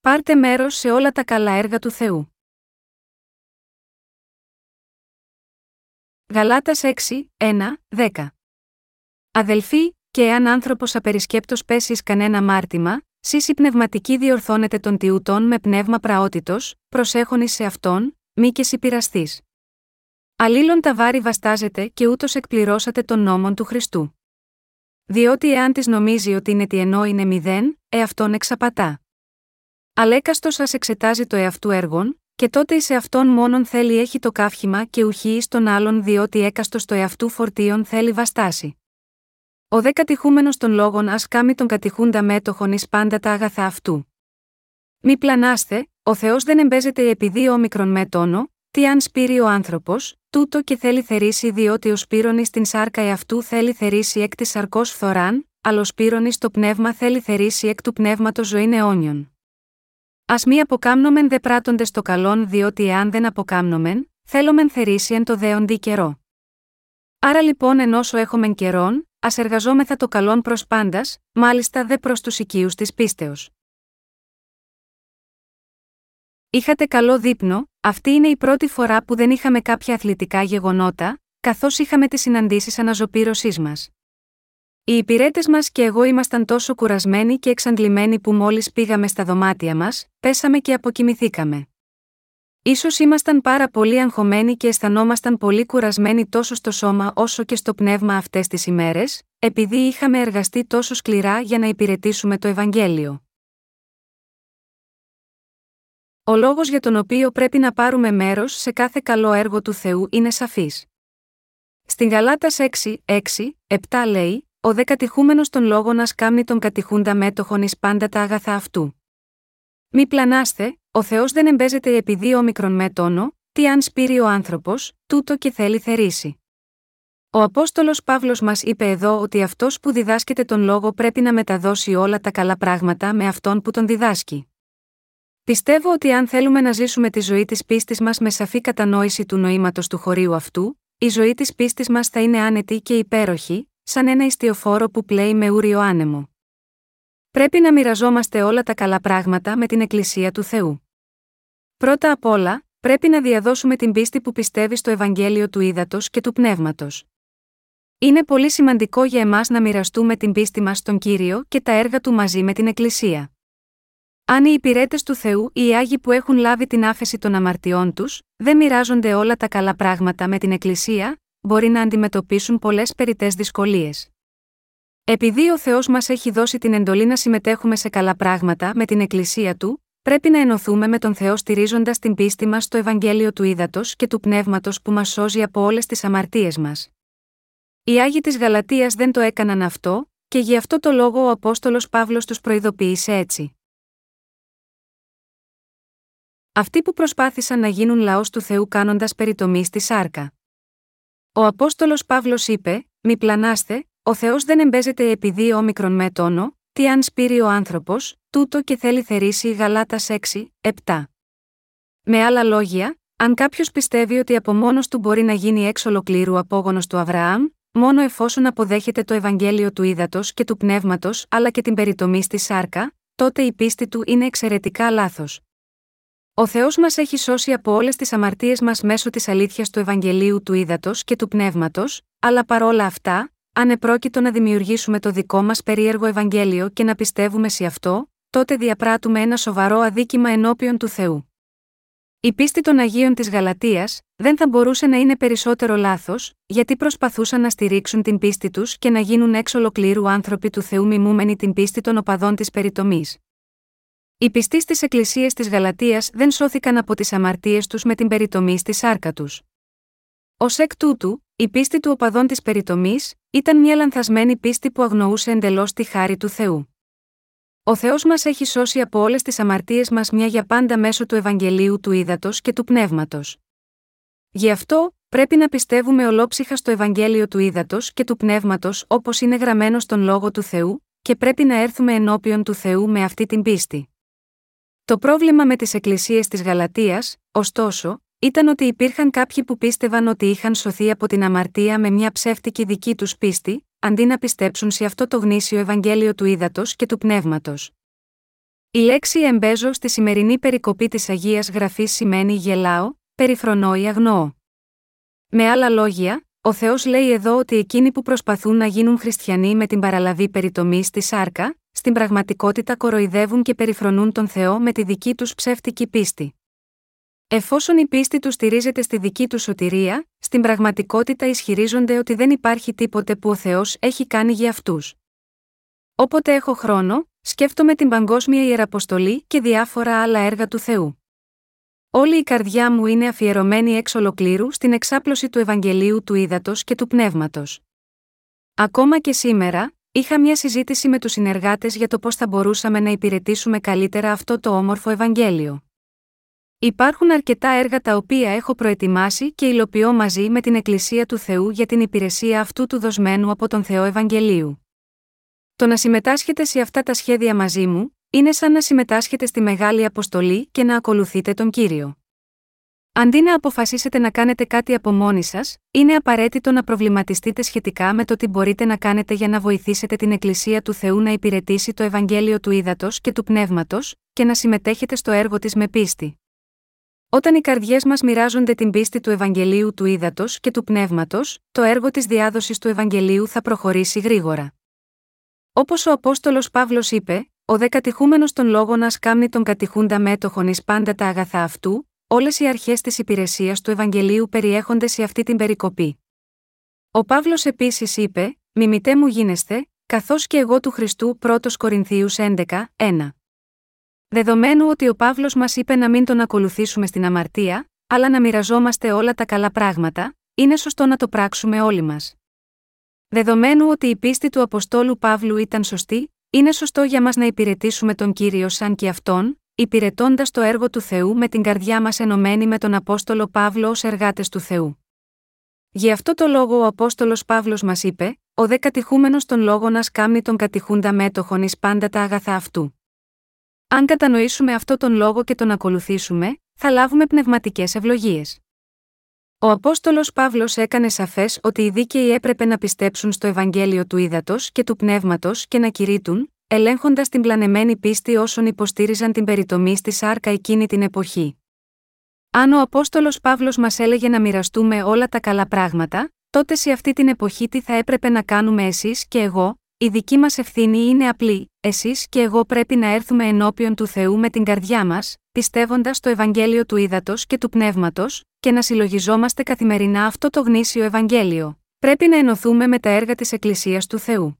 Πάρτε μέρος σε όλα τα καλά έργα του Θεού. Γαλάτας 6, 1, 10 Αδελφοί, και εάν άνθρωπος απερισκέπτος πέσει κανένα μάρτυμα, σύσι πνευματική διορθώνεται των τιούτων με πνεύμα πραότητος, προσέχονη σε αυτόν, μη και συμπειραστή. Αλλήλων τα βάρη βαστάζετε και ούτως εκπληρώσατε τον νόμον του Χριστού. Διότι εάν της νομίζει ότι είναι τι ενώ είναι μηδέν, εαυτόν εξαπατά. Αλέκαστος α εξετάζει το εαυτού έργον, και τότε εις αυτόν μόνον θέλει έχει το καύχημα και ουχή εις τον άλλον διότι έκαστος το εαυτού φορτίον θέλει βαστάσει. Ο δε κατηχούμενος των λόγων ας κάμει τον κατηχούντα μέτοχον εις πάντα τα αγαθά αυτού. Μη πλανάστε, ο Θεός δεν εμπέζεται επειδή όμικρον με τόνο, τι αν σπείρει ο άνθρωπος, τούτο και θέλει θερήσει διότι ο σπύρονης στην σάρκα εαυτού θέλει θερήσει εκ της σαρκός φθοράν, αλλά ο σπύρονης το πνεύμα θέλει θερήσει εκ του πνεύματος ζωή αιώνιον. Α μη αποκάμνομεν δε πράττοντες το καλόν διότι εάν δεν αποκάμνομεν, θέλομεν θερήσει εν το δέοντι καιρό. Άρα λοιπόν εν όσο έχομεν καιρόν, ας εργαζόμεθα το καλόν προς πάντας, μάλιστα δε προς τους οικείους της πίστεως. Είχατε καλό δείπνο, αυτή είναι η πρώτη φορά που δεν είχαμε κάποια αθλητικά γεγονότα, καθώς είχαμε τις συναντήσεις αναζωπήρωσής μας. Οι υπηρέτες μας και εγώ ήμασταν τόσο κουρασμένοι και εξαντλημένοι που μόλις πήγαμε στα δωμάτια μας, πέσαμε και αποκοιμηθήκαμε. Ίσως ήμασταν πάρα πολύ αγχωμένοι και αισθανόμασταν πολύ κουρασμένοι τόσο στο σώμα όσο και στο πνεύμα αυτές τις ημέρες, επειδή είχαμε εργαστεί τόσο σκληρά για να υπηρετήσουμε το Ευαγγέλιο. Ο λόγος για τον οποίο πρέπει να πάρουμε μέρος σε κάθε καλό έργο του Θεού είναι σαφής. Στην Γαλάτας 6, 6, 7 λέει ο δε κατηχούμενο των λόγων α κάμνει τον κατηχούντα μέτοχον εις πάντα τα αγαθά αυτού. Μη πλανάστε, ο Θεός δεν εμπέζεται επειδή όμικρον με τόνο, τι αν σπείρει ο άνθρωπος, τούτο και θέλει θερήσει. Ο Απόστολος Παύλος μας είπε εδώ ότι αυτός που διδάσκεται τον λόγο πρέπει να μεταδώσει όλα τα καλά πράγματα με αυτόν που τον διδάσκει. Πιστεύω ότι αν θέλουμε να ζήσουμε τη ζωή της πίστης μας με σαφή κατανόηση του νοήματος του χωρίου αυτού, η ζωή της πίστης μας θα είναι άνετη και υπέροχη, σαν ένα ιστιοφόρο που πλέει με ούριο άνεμο. Πρέπει να μοιραζόμαστε όλα τα καλά πράγματα με την Εκκλησία του Θεού. Πρώτα απ' όλα, πρέπει να διαδώσουμε την πίστη που πιστεύει στο Ευαγγέλιο του Ήδατος και του Πνεύματος. Είναι πολύ σημαντικό για εμάς να μοιραστούμε την πίστη μας στον κύριο και τα έργα του μαζί με την Εκκλησία. Αν οι υπηρέτες του Θεού ή οι άγιοι που έχουν λάβει την άφεση των αμαρτιών τους, δεν μοιράζονται όλα τα καλά πράγματα με την Εκκλησία, μπορεί να αντιμετωπίσουν πολλές περιττές δυσκολίες. Επειδή ο Θεός μας έχει δώσει την εντολή να συμμετέχουμε σε καλά πράγματα με την Εκκλησία του, πρέπει να ενωθούμε με τον Θεό στηρίζοντας την πίστη μας στο Ευαγγέλιο του Ήδατος και του Πνεύματος που μας σώζει από όλες τις αμαρτίες μας. Οι Άγιοι της Γαλατείας δεν το έκαναν αυτό, και γι' αυτό το λόγο ο Απόστολος Παύλος τους προειδοποίησε έτσι. Αυτοί που προσπάθησαν να γίνουν λαός του Θεού κάνοντας περιτομή στη σάρκα. Ο Απόστολος Παύλος είπε: Μη πλανάστε, ο Θεός δεν εμπέζεται επειδή όμικρον με τόνο, τι αν σπείρει ο άνθρωπος, τούτο και θέλει θερήσει Γαλάτας 6, 7. Με άλλα λόγια, αν κάποιος πιστεύει ότι από μόνος του μπορεί να γίνει εξ ολοκλήρου απόγονος του Αβραάμ, μόνο εφόσον αποδέχεται το Ευαγγέλιο του ύδατο και του πνεύματος αλλά και την περιτομή στη σάρκα, τότε η πίστη του είναι εξαιρετικά λάθος. Ο Θεός μας έχει σώσει από όλες τις αμαρτίες μας μέσω της αλήθειας του Ευαγγελίου του ύδατο και του πνεύματος, αλλά παρόλα αυτά, αν επρόκειτο να δημιουργήσουμε το δικό μας περίεργο Ευαγγέλιο και να πιστεύουμε σε αυτό, τότε διαπράττουμε ένα σοβαρό αδίκημα ενώπιον του Θεού. Η πίστη των Αγίων της Γαλατείας δεν θα μπορούσε να είναι περισσότερο λάθος, γιατί προσπαθούσαν να στηρίξουν την πίστη τους και να γίνουν έξω ολοκλήρου άνθρωποι του Θεού μιμούμενοι την πίστη των οπαδών της περιτομής. Οι πιστοί στις εκκλησίες της Γαλατείας δεν σώθηκαν από τις αμαρτίες τους με την περιτομή στη σάρκα τους. Ω εκ τούτου, η πίστη του οπαδών της περιτομής ήταν μια λανθασμένη πίστη που αγνοούσε εντελώς τη χάρη του Θεού. Ο Θεός μας έχει σώσει από όλες τις αμαρτίες μας μια για πάντα μέσω του Ευαγγελίου του Ήδατος και του Πνεύματος. Γι' αυτό, πρέπει να πιστεύουμε ολόψυχα στο Ευαγγέλιο του Ήδατος και του Πνεύματος όπως είναι γραμμένο στον λόγο του Θεού, και πρέπει να έρθουμε ενώπιον του Θεού με αυτή την πίστη. Το πρόβλημα με τις εκκλησίες της Γαλατείας, ωστόσο, ήταν ότι υπήρχαν κάποιοι που πίστευαν ότι είχαν σωθεί από την αμαρτία με μια ψεύτικη δική τους πίστη, αντί να πιστέψουν σε αυτό το γνήσιο Ευαγγέλιο του ύδατο και του πνεύματος. Η λέξη εμπέζω στη σημερινή περικοπή της Αγίας Γραφής σημαίνει γελάω, περιφρονώ ή αγνοώ. Με άλλα λόγια, ο Θεός λέει εδώ ότι εκείνοι που προσπαθούν να γίνουν χριστιανοί με την παραλαβή περιτομή στη σάρκα, στην πραγματικότητα κοροϊδεύουν και περιφρονούν τον Θεό με τη δική τους ψεύτικη πίστη. Εφόσον η πίστη τους στηρίζεται στη δική τους σωτηρία, στην πραγματικότητα ισχυρίζονται ότι δεν υπάρχει τίποτε που ο Θεός έχει κάνει για αυτούς. Όποτε έχω χρόνο, σκέφτομαι την παγκόσμια ιεραποστολή και διάφορα άλλα έργα του Θεού. Όλη η καρδιά μου είναι αφιερωμένη εξ ολοκλήρου στην εξάπλωση του Ευαγγελίου του Ήδατος και του Πνεύματος. Ακόμα και σήμερα, είχα μια συζήτηση με τους συνεργάτες για το πώς θα μπορούσαμε να υπηρετήσουμε καλύτερα αυτό το όμορφο Ευαγγέλιο. Υπάρχουν αρκετά έργα τα οποία έχω προετοιμάσει και υλοποιώ μαζί με την Εκκλησία του Θεού για την υπηρεσία αυτού του δοσμένου από τον Θεό Ευαγγελίου. Το να συμμετάσχετε σε αυτά τα σχέδια μαζί μου, είναι σαν να συμμετάσχετε στη μεγάλη αποστολή και να ακολουθείτε τον κύριο. Αντί να αποφασίσετε να κάνετε κάτι από μόνοι σας, είναι απαραίτητο να προβληματιστείτε σχετικά με το τι μπορείτε να κάνετε για να βοηθήσετε την Εκκλησία του Θεού να υπηρετήσει το Ευαγγέλιο του Ήδατος και του Πνεύματος, και να συμμετέχετε στο έργο της με πίστη. Όταν οι καρδιές μας μοιράζονται την πίστη του Ευαγγελίου του Ήδατος και του Πνεύματος, το έργο της διάδοσης του Ευαγγελίου θα προχωρήσει γρήγορα. Όπως ο Απόστολος Παύλος είπε, ο δε κατηχούμενο των λόγων α κάμνει τον κατηχούντα μέτοχον εις πάντα τα αγαθά αυτού, όλες οι αρχές της υπηρεσίας του Ευαγγελίου περιέχονται σε αυτή την περικοπή. Ο Παύλος επίσης είπε: Μιμητέ μου γίνεστε, καθώς και εγώ του Χριστού 1 Κορινθίους 11, 1. Δεδομένου ότι ο Παύλος μας είπε να μην τον ακολουθήσουμε στην αμαρτία, αλλά να μοιραζόμαστε όλα τα καλά πράγματα, είναι σωστό να το πράξουμε όλοι μας. Δεδομένου ότι η πίστη του Αποστόλου Παύλου ήταν σωστή, είναι σωστό για μας να υπηρετήσουμε τον κύριο σαν και αυτόν, υπηρετώντας το έργο του Θεού με την καρδιά μας ενωμένη με τον Απόστολο Παύλο ως εργάτες του Θεού. Γι' αυτό το λόγο ο Απόστολος Παύλος μας είπε: Ο δε κατηχούμενος των λόγων ας κάμνει τον κατηχούντα μέτοχον εις πάντα τα αγαθά αυτού. Αν κατανοήσουμε αυτό τον λόγο και τον ακολουθήσουμε, θα λάβουμε πνευματικές ευλογίες. Ο Απόστολος Παύλος έκανε σαφές ότι οι δίκαιοι έπρεπε να πιστέψουν στο Ευαγγέλιο του Ήδατος και του Πνεύματος και να κηρύττουν, ελέγχοντας την πλανεμένη πίστη όσων υποστήριζαν την περιτομή στη σάρκα εκείνη την εποχή. Αν ο Απόστολος Παύλος μας έλεγε να μοιραστούμε όλα τα καλά πράγματα, τότε σε αυτή την εποχή τι θα έπρεπε να κάνουμε εσείς και εγώ, η δική μας ευθύνη είναι απλή, εσείς και εγώ πρέπει να έρθουμε ενώπιον του Θεού με την καρδιά μας, πιστεύοντας το Ευαγγέλιο του Ήδατος και του Πνεύματος, και να συλλογιζόμαστε καθημερινά αυτό το γνήσιο Ευαγγέλιο. Πρέπει να ενωθούμε με τα έργα της Εκκλησίας του Θεού.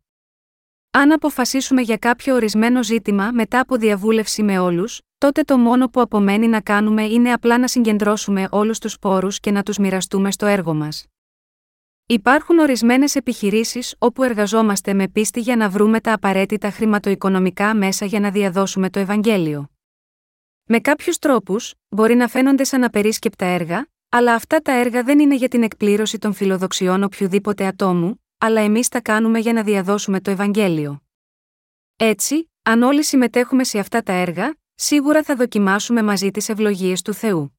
Αν αποφασίσουμε για κάποιο ορισμένο ζήτημα μετά από διαβούλευση με όλους, τότε το μόνο που απομένει να κάνουμε είναι απλά να συγκεντρώσουμε όλους τους πόρους και να τους μοιραστούμε στο έργο μας. Υπάρχουν ορισμένες επιχειρήσεις όπου εργαζόμαστε με πίστη για να βρούμε τα απαραίτητα χρηματοοικονομικά μέσα για να διαδώσουμε το Ευαγγέλιο. Με κάποιους τρόπους, μπορεί να φαίνονται σαν απερίσκεπτα έργα, αλλά αυτά τα έργα δεν είναι για την εκπλήρωση των φιλοδοξιών οποιοδήποτε ατόμου, αλλά εμείς τα κάνουμε για να διαδώσουμε το Ευαγγέλιο. Έτσι, αν όλοι συμμετέχουμε σε αυτά τα έργα, σίγουρα θα δοκιμάσουμε μαζί τις ευλογίες του Θεού.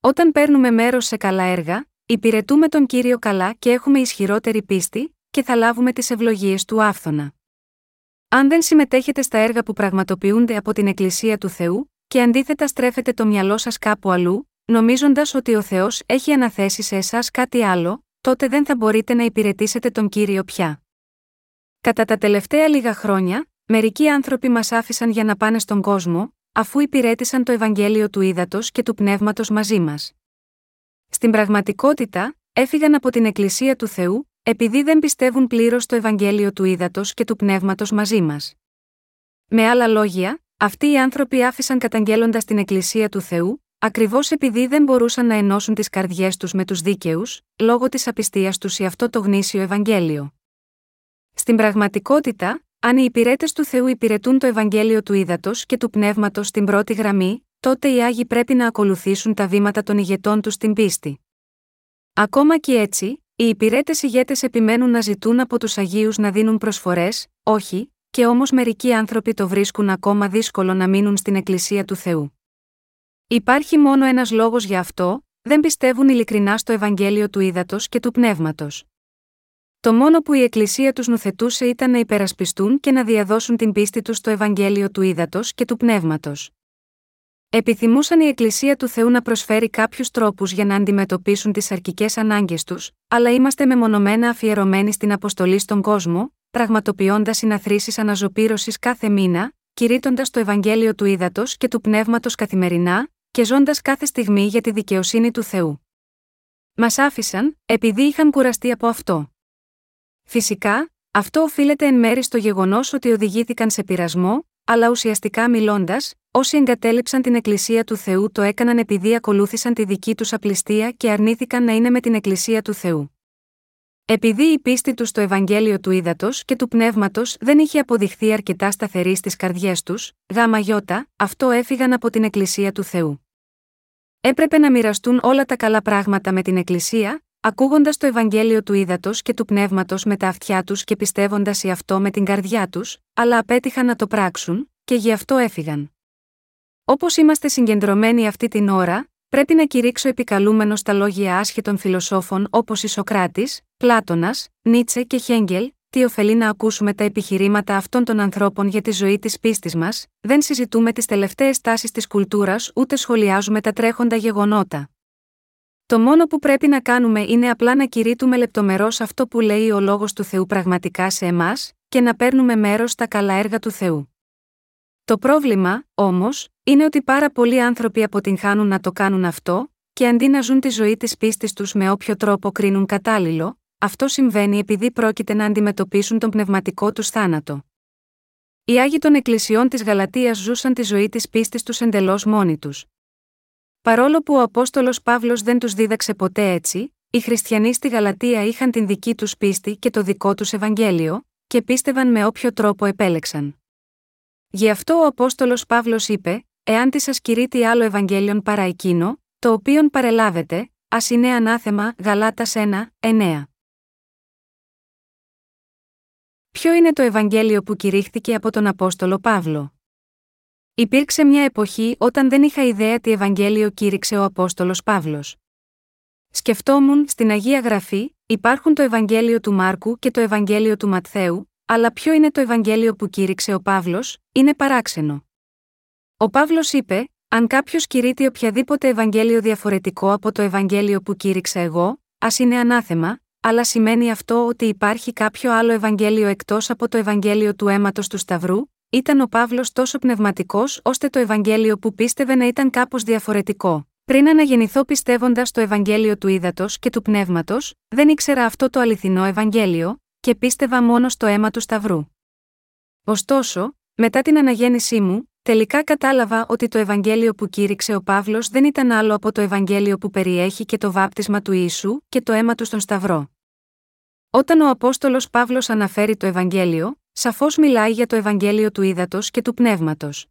Όταν παίρνουμε μέρος σε καλά έργα, υπηρετούμε τον κύριο καλά και έχουμε ισχυρότερη πίστη, και θα λάβουμε τις ευλογίες του άφθονα. Αν δεν συμμετέχετε στα έργα που πραγματοποιούνται από την Εκκλησία του Θεού, και αντίθετα στρέφετε το μυαλό σας κάπου αλλού, νομίζοντας ότι ο Θεός έχει αναθέσει σε εσάς κάτι άλλο, τότε δεν θα μπορείτε να υπηρετήσετε τον κύριο πια. Κατά τα τελευταία λίγα χρόνια, μερικοί άνθρωποι μας άφησαν για να πάνε στον κόσμο, αφού υπηρέτησαν το Ευαγγέλιο του Ήδατος και του Πνεύματος μαζί μας. Στην πραγματικότητα, έφυγαν από την Εκκλησία του Θεού, επειδή δεν πιστεύουν πλήρως το Ευαγγέλιο του Ήδατος και του Πνεύματος μαζί μας. Με άλλα λόγια, αυτοί οι άνθρωποι άφησαν καταγγέλλοντας την Εκκλησία του Θεού, ακριβώς επειδή δεν μπορούσαν να ενώσουν τις καρδιές τους με τους δίκαιους, λόγω της απιστίας τους σε αυτό το γνήσιο Ευαγγέλιο. Στην πραγματικότητα, αν οι υπηρέτες του Θεού υπηρετούν το Ευαγγέλιο του Ήδατος και του Πνεύματος στην πρώτη γραμμή, τότε οι Άγιοι πρέπει να ακολουθήσουν τα βήματα των ηγετών τους στην πίστη. Ακόμα και έτσι, οι υπηρέτες ηγέτες επιμένουν να ζητούν από τους Αγίους να δίνουν προσφορές, όχι, και όμως μερικοί άνθρωποι το βρίσκουν ακόμα δύσκολο να μείνουν στην Εκκλησία του Θεού. Υπάρχει μόνο ένας λόγος για αυτό, δεν πιστεύουν ειλικρινά στο Ευαγγέλιο του Ήδατος και του Πνεύματος. Το μόνο που η Εκκλησία τους νουθετούσε ήταν να υπερασπιστούν και να διαδώσουν την πίστη τους στο Ευαγγέλιο του Ήδατος και του Πνεύματος. Επιθυμούσαν η Εκκλησία του Θεού να προσφέρει κάποιους τρόπους για να αντιμετωπίσουν τις αρκικέ ανάγκες τους, αλλά είμαστε μεμονωμένα αφιερωμένοι στην αποστολή στον κόσμο, πραγματοποιώντας συναθρήσεις αναζωπήρωσης κάθε μήνα, κηρύττοντας το Ευαγγέλιο του Ήδατος και του Πνεύματος καθημερινά, και ζώντας κάθε στιγμή για τη δικαιοσύνη του Θεού. Μας άφησαν, επειδή είχαν κουραστεί από αυτό. Φυσικά, αυτό οφείλεται εν μέρη στο γεγονός ότι οδηγήθηκαν σε πειρασμό, αλλά ουσιαστικά μιλώντας, όσοι εγκατέλειψαν την Εκκλησία του Θεού το έκαναν επειδή ακολούθησαν τη δική τους απληστία και αρνήθηκαν να είναι με την Εκκλησία του Θεού. Επειδή η πίστη τους στο Ευαγγέλιο του Ήδατος και του Πνεύματος δεν είχε αποδειχθεί αρκετά σταθερή στις καρδιές τους, γάμα γιώτα, αυτό έφυγαν από την Εκκλησία του Θεού. Έπρεπε να μοιραστούν όλα τα καλά πράγματα με την Εκκλησία, ακούγοντας το Ευαγγέλιο του Ήδατος και του Πνεύματος με τα αυτιά τους και πιστεύοντας σε αυτό με την καρδιά τους, αλλά απέτυχαν να το πράξουν, και γι' αυτό έφυγαν. Όπως είμαστε συγκεντρωμένοι αυτή την ώρα, πρέπει να κηρύξω επικαλούμενος στα λόγια άσχετων φιλοσόφων όπως η Σοκράτη, Πλάτονα, Νίτσε και Χέγγελ, τι ωφελεί να ακούσουμε τα επιχειρήματα αυτών των ανθρώπων για τη ζωή της πίστης μας, δεν συζητούμε τις τελευταίες τάσεις της κουλτούρας ούτε σχολιάζουμε τα τρέχοντα γεγονότα. Το μόνο που πρέπει να κάνουμε είναι απλά να κηρύττουμε λεπτομερώς αυτό που λέει ο λόγος του Θεού πραγματικά σε εμάς, και να παίρνουμε μέρος στα καλά έργα του Θεού. Το πρόβλημα, όμως, είναι ότι πάρα πολλοί άνθρωποι αποτυγχάνουν να το κάνουν αυτό, και αντί να ζουν τη ζωή της πίστης τους με όποιο τρόπο κρίνουν κατάλληλο, αυτό συμβαίνει επειδή πρόκειται να αντιμετωπίσουν τον πνευματικό τους θάνατο. Οι Άγιοι των Εκκλησιών της Γαλατείας ζούσαν τη ζωή της πίστης τους εντελώς μόνοι τους. Παρόλο που ο Απόστολος Παύλος δεν τους δίδαξε ποτέ έτσι, οι χριστιανοί στη Γαλατεία είχαν την δική τους πίστη και το δικό τους Ευαγγέλιο, και πίστευαν με όποιο τρόπο επέλεξαν. Γι' αυτό ο Απόστολος Παύλος είπε: Εάν της σα κηρύττει άλλο Ευαγγέλιον παρά εκείνο, το οποίον παρελάβετε, ας είναι ανάθεμα Γαλάτας 1, 9. Ποιο είναι το Ευαγγέλιο που κηρύχθηκε από τον Απόστολο Παύλο; Υπήρξε μια εποχή όταν δεν είχα ιδέα τι Ευαγγέλιο κήρυξε ο Απόστολος Παύλος. Σκεφτόμουν, στην Αγία Γραφή, υπάρχουν το Ευαγγέλιο του Μάρκου και το Ευαγγέλιο του Ματθαίου, αλλά ποιο είναι το Ευαγγέλιο που κήρυξε ο Παύλος, είναι παράξενο. Ο Παύλος είπε: Αν κάποιος κηρύττει οποιαδήποτε Ευαγγέλιο διαφορετικό από το Ευαγγέλιο που κήρυξα εγώ, ας είναι ανάθεμα, αλλά σημαίνει αυτό ότι υπάρχει κάποιο άλλο Ευαγγέλιο εκτός από το Ευαγγέλιο του αίματος του Σταυρού, ήταν ο Παύλος τόσο πνευματικός ώστε το Ευαγγέλιο που πίστευε να ήταν κάπως διαφορετικό. Πριν αναγεννηθώ πιστεύοντας το Ευαγγέλιο του Ήδατος και του Πνεύματος, δεν ήξερα αυτό το αληθινό Ευαγγέλιο, και πίστευα μόνο στο αίμα του Σταυρού. Ωστόσο, μετά την αναγέννησή μου, τελικά κατάλαβα ότι το Ευαγγέλιο που κήρυξε ο Παύλος δεν ήταν άλλο από το Ευαγγέλιο που περιέχει και το βάπτισμα του Ιησού και το αίμα του στον Σταυρό. Όταν ο Απόστολος Παύλος αναφέρει το Ευαγγέλιο, σαφώς μιλάει για το Ευαγγέλιο του Ήδατος και του Πνεύματος.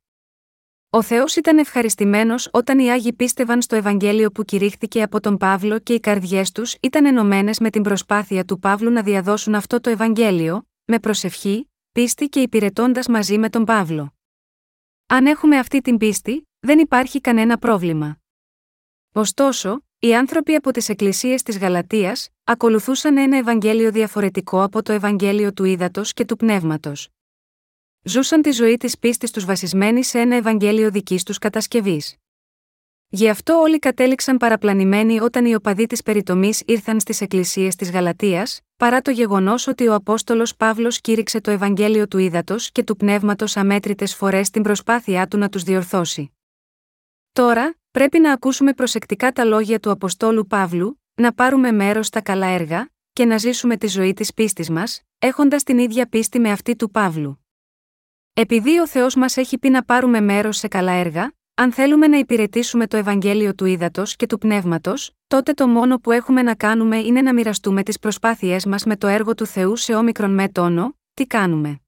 Ο Θεός ήταν ευχαριστημένος όταν οι Άγιοι πίστευαν στο Ευαγγέλιο που κηρύχθηκε από τον Παύλο και οι καρδιές τους ήταν ενωμένες με την προσπάθεια του Παύλου να διαδώσουν αυτό το Ευαγγέλιο, με προσευχή, πίστη και υπηρετώντας μαζί με τον Παύλο. Αν έχουμε αυτή την πίστη, δεν υπάρχει κανένα πρόβλημα. Ωστόσο, οι άνθρωποι από τις εκκλησίες της Γαλατείας ακολουθούσαν ένα Ευαγγέλιο διαφορετικό από το Ευαγγέλιο του Ήδατος και του Πνεύματος. Ζούσαν τη ζωή της πίστης τους βασισμένη σε ένα Ευαγγέλιο δικής τους κατασκευής. Γι' αυτό όλοι κατέληξαν παραπλανημένοι όταν οι οπαδοί της περιτομής ήρθαν στις εκκλησίες της Γαλατείας, παρά το γεγονός ότι ο Απόστολος Παύλος κήρυξε το Ευαγγέλιο του Ήδατος και του Πνεύματος αμέτρητες φορές στην προσπάθειά του να τους διορθώσει. Τώρα, πρέπει να ακούσουμε προσεκτικά τα λόγια του Αποστόλου Παύλου, να πάρουμε μέρος στα καλά έργα, και να ζήσουμε τη ζωή της πίστης μας, έχοντας την ίδια πίστη με αυτή του Παύλου. Επειδή ο Θεός μας έχει πει να πάρουμε μέρος σε καλά έργα, αν θέλουμε να υπηρετήσουμε το Ευαγγέλιο του Ήδατος και του Πνεύματος, τότε το μόνο που έχουμε να κάνουμε είναι να μοιραστούμε τις προσπάθειές μας με το έργο του Θεού σε όμικρον με τόνο, τι κάνουμε.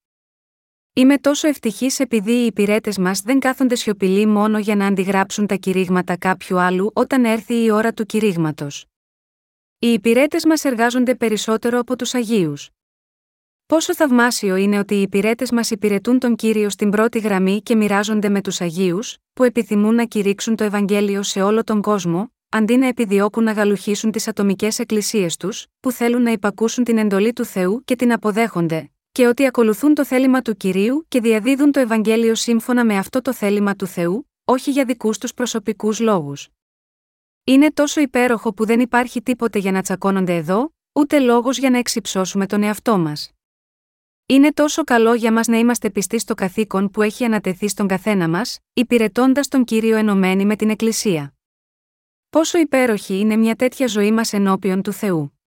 Είμαι τόσο ευτυχής επειδή οι υπηρέτες μας δεν κάθονται σιωπηλοί μόνο για να αντιγράψουν τα κηρύγματα κάποιου άλλου όταν έρθει η ώρα του κηρύγματος. Οι υπηρέτες μας εργάζονται περισσότερο από τους Αγίους. Πόσο θαυμάσιο είναι ότι οι υπηρέτες μας υπηρετούν τον κύριο στην πρώτη γραμμή και μοιράζονται με τους Αγίους, που επιθυμούν να κηρύξουν το Ευαγγέλιο σε όλο τον κόσμο, αντί να επιδιώκουν να γαλουχίσουν τις ατομικές εκκλησίες τους, που θέλουν να υπακούσουν την εντολή του Θεού και την αποδέχονται, και ότι ακολουθούν το θέλημα του κυρίου και διαδίδουν το Ευαγγέλιο σύμφωνα με αυτό το θέλημα του Θεού, όχι για δικούς τους προσωπικούς λόγους. Είναι τόσο υπέροχο που δεν υπάρχει τίποτε για να τσακώνονται εδώ, ούτε λόγος για να εξυψώσουμε τον εαυτό μας. Είναι τόσο καλό για μας να είμαστε πιστοί στο καθήκον που έχει ανατεθεί στον καθένα μας, υπηρετώντας τον κύριο ενωμένοι με την Εκκλησία. Πόσο υπέροχη είναι μια τέτοια ζωή μας ενώπιον του Θεού.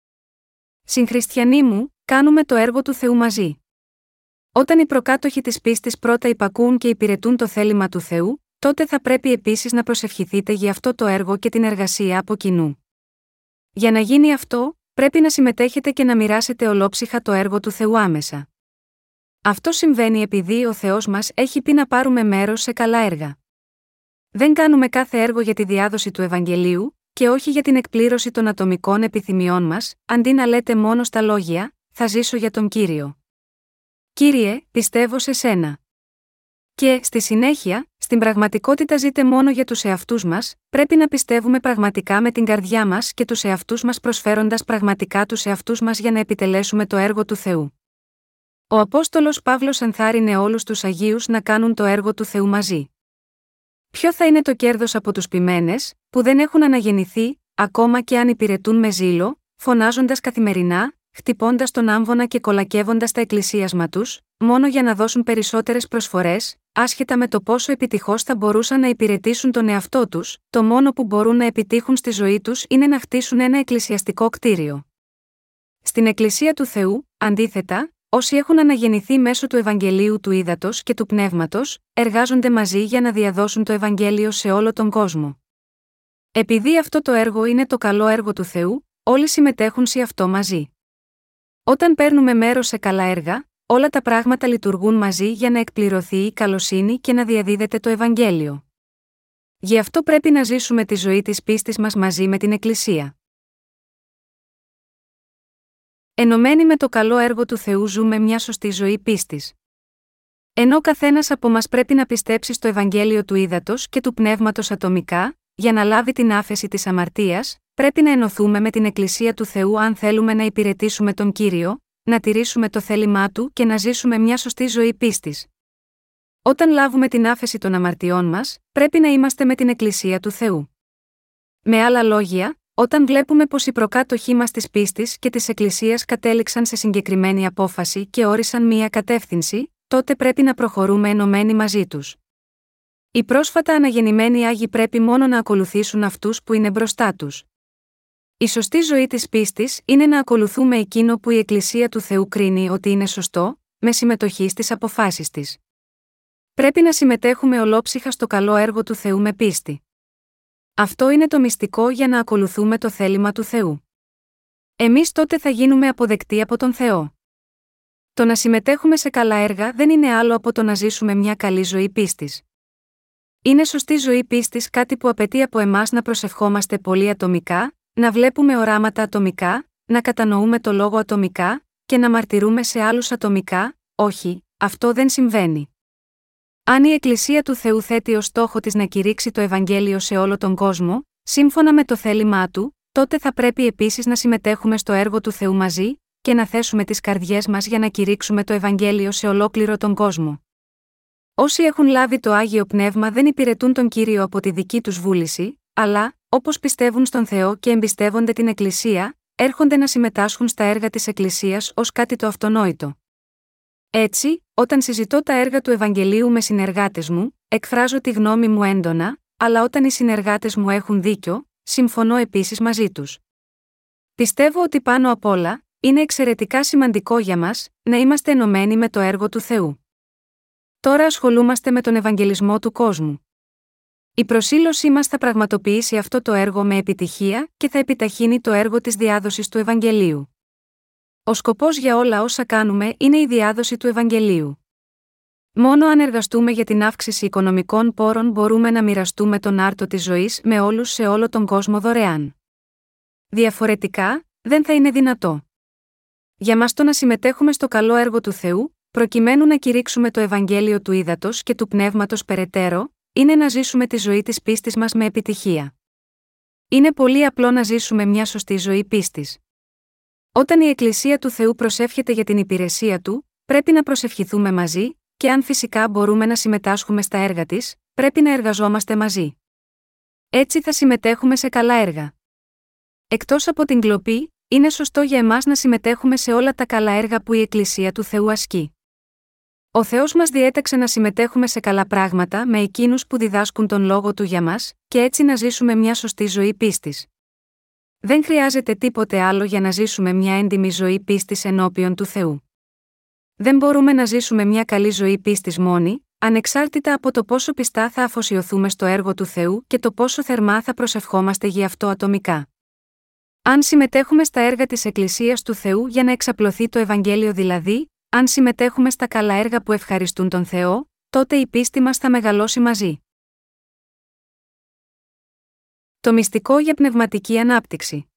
Συγχριστιανοί μου, κάνουμε το έργο του Θεού μαζί. Όταν οι προκάτοχοι της πίστης πρώτα υπακούν και υπηρετούν το θέλημα του Θεού, τότε θα πρέπει επίσης να προσευχηθείτε για αυτό το έργο και την εργασία από κοινού. Για να γίνει αυτό, πρέπει να συμμετέχετε και να μοιράσετε ολόψυχα το έργο του Θεού άμεσα. Αυτό συμβαίνει επειδή ο Θεός μας έχει πει να πάρουμε μέρος σε καλά έργα. Δεν κάνουμε κάθε έργο για τη διάδοση του Ευαγγελίου, και όχι για την εκπλήρωση των ατομικών επιθυμιών μας, αντί να λέτε μόνο στα λόγια, θα ζήσω για τον κύριο. Κύριε, πιστεύω σε σένα. Και, στη συνέχεια, στην πραγματικότητα ζείτε μόνο για τους εαυτούς μας, πρέπει να πιστεύουμε πραγματικά με την καρδιά μας και τους εαυτούς μας προσφέροντας πραγματικά τους εαυτούς μας για να επιτελέσουμε το έργο του Θεού. Ο Απόστολος Παύλος ενθάρρυνε όλους τους Αγίους να κάνουν το έργο του Θεού μαζί. Ποιο θα είναι το κέρδος από τους ποιμένε, που δεν έχουν αναγεννηθεί, ακόμα και αν υπηρετούν με ζήλο, φωνάζοντας καθημερινά, χτυπώντας τον άμβονα και κολακεύοντας τα εκκλησίασμα τους, μόνο για να δώσουν περισσότερες προσφορές, άσχετα με το πόσο επιτυχώς θα μπορούσαν να υπηρετήσουν τον εαυτό τους, το μόνο που μπορούν να επιτύχουν στη ζωή τους είναι να χτίσουν ένα εκκλησιαστικό κτίριο. Στην Εκκλησία του Θεού, αντίθετα, όσοι έχουν αναγεννηθεί μέσω του Ευαγγελίου του Ήδατος και του Πνεύματος, εργάζονται μαζί για να διαδώσουν το Ευαγγέλιο σε όλο τον κόσμο. Επειδή αυτό το έργο είναι το καλό έργο του Θεού, όλοι συμμετέχουν σε αυτό μαζί. Όταν παίρνουμε μέρος σε καλά έργα, όλα τα πράγματα λειτουργούν μαζί για να εκπληρωθεί η καλοσύνη και να διαδίδεται το Ευαγγέλιο. Γι' αυτό πρέπει να ζήσουμε τη ζωή της πίστης μας μαζί με την Εκκλησία. Ενωμένοι με το καλό έργο του Θεού ζούμε μια σωστή ζωή πίστης. Ενώ καθένας από μας πρέπει να πιστέψει στο Ευαγγέλιο του Ήδατος και του Πνεύματος ατομικά, για να λάβει την άφεση της αμαρτίας, πρέπει να ενωθούμε με την Εκκλησία του Θεού αν θέλουμε να υπηρετήσουμε τον κύριο, να τηρήσουμε το θέλημά του και να ζήσουμε μια σωστή ζωή πίστης. Όταν λάβουμε την άφεση των αμαρτιών μας, πρέπει να είμαστε με την Εκκλησία του Θεού. Με άλλα λόγια, όταν βλέπουμε πως οι προκάτοχοί μας της πίστης και της Εκκλησίας κατέληξαν σε συγκεκριμένη απόφαση και όρισαν μία κατεύθυνση, τότε πρέπει να προχωρούμε ενωμένοι μαζί τους. Οι πρόσφατα αναγεννημένοι Άγιοι πρέπει μόνο να ακολουθήσουν αυτούς που είναι μπροστά τους. Η σωστή ζωή της πίστης είναι να ακολουθούμε εκείνο που η Εκκλησία του Θεού κρίνει ότι είναι σωστό, με συμμετοχή στις αποφάσεις της. Πρέπει να συμμετέχουμε ολόψυχα στο καλό έργο του Θεού με πίστη. Αυτό είναι το μυστικό για να ακολουθούμε το θέλημα του Θεού. Εμείς τότε θα γίνουμε αποδεκτοί από τον Θεό. Το να συμμετέχουμε σε καλά έργα δεν είναι άλλο από το να ζήσουμε μια καλή ζωή πίστης. Είναι σωστή ζωή πίστης κάτι που απαιτεί από εμάς να προσευχόμαστε πολύ ατομικά, να βλέπουμε οράματα ατομικά, να κατανοούμε το λόγο ατομικά, και να μαρτυρούμε σε άλλους ατομικά, όχι, αυτό δεν συμβαίνει. Αν η Εκκλησία του Θεού θέτει ως στόχο της να κηρύξει το Ευαγγέλιο σε όλο τον κόσμο, σύμφωνα με το θέλημά του, τότε θα πρέπει επίσης να συμμετέχουμε στο έργο του Θεού μαζί, και να θέσουμε τις καρδιές μας για να κηρύξουμε το Ευαγγέλιο σε ολόκληρο τον κόσμο. Όσοι έχουν λάβει το άγιο πνεύμα δεν υπηρετούν τον κύριο από τη δική τους βούληση, αλλά, όπως πιστεύουν στον Θεό και εμπιστεύονται την Εκκλησία, έρχονται να συμμετάσχουν στα έργα της Εκκλησίας ως κάτι το αυτονόητο. Έτσι, όταν συζητώ τα έργα του Ευαγγελίου με συνεργάτες μου, εκφράζω τη γνώμη μου έντονα, αλλά όταν οι συνεργάτες μου έχουν δίκιο, συμφωνώ επίσης μαζί τους. Πιστεύω ότι πάνω απ' όλα, είναι εξαιρετικά σημαντικό για μας να είμαστε ενωμένοι με το έργο του Θεού. Τώρα ασχολούμαστε με τον Ευαγγελισμό του κόσμου. Η προσήλωσή μας θα πραγματοποιήσει αυτό το έργο με επιτυχία και θα επιταχύνει το έργο της διάδοσης του Ευαγγελίου. Ο σκοπός για όλα όσα κάνουμε είναι η διάδοση του Ευαγγελίου. Μόνο αν εργαστούμε για την αύξηση οικονομικών πόρων μπορούμε να μοιραστούμε τον άρτο της ζωής με όλους σε όλο τον κόσμο δωρεάν. Διαφορετικά, δεν θα είναι δυνατό. Για μας το να συμμετέχουμε στο καλό έργο του Θεού, προκειμένου να κηρύξουμε το Ευαγγέλιο του Ήδατος και του Πνεύματος περαιτέρω, είναι να ζήσουμε τη ζωή της πίστης μας με επιτυχία. Είναι πολύ απλό να ζήσουμε μια σωστή ζωή πίστης. Όταν η Εκκλησία του Θεού προσεύχεται για την υπηρεσία του, πρέπει να προσευχηθούμε μαζί, και αν φυσικά μπορούμε να συμμετάσχουμε στα έργα της, πρέπει να εργαζόμαστε μαζί. Έτσι θα συμμετέχουμε σε καλά έργα. Εκτός από την κλοπή, είναι σωστό για εμάς να συμμετέχουμε σε όλα τα καλά έργα που η Εκκλησία του Θεού ασκεί. Ο Θεός μας διέταξε να συμμετέχουμε σε καλά πράγματα με εκείνους που διδάσκουν τον λόγο του για μας, και έτσι να ζήσουμε μια σωστή ζωή πίστης. Δεν χρειάζεται τίποτε άλλο για να ζήσουμε μια έντιμη ζωή πίστης ενώπιον του Θεού. Δεν μπορούμε να ζήσουμε μια καλή ζωή πίστης μόνοι, ανεξάρτητα από το πόσο πιστά θα αφοσιωθούμε στο έργο του Θεού και το πόσο θερμά θα προσευχόμαστε για αυτό ατομικά. Αν συμμετέχουμε στα έργα της Εκκλησίας του Θεού για να εξαπλωθεί το Ευαγγέλιο δηλαδή, αν συμμετέχουμε στα καλά έργα που ευχαριστούν τον Θεό, τότε η πίστη μας θα μεγαλώσει μαζί. Το μυστικό για πνευματική ανάπτυξη.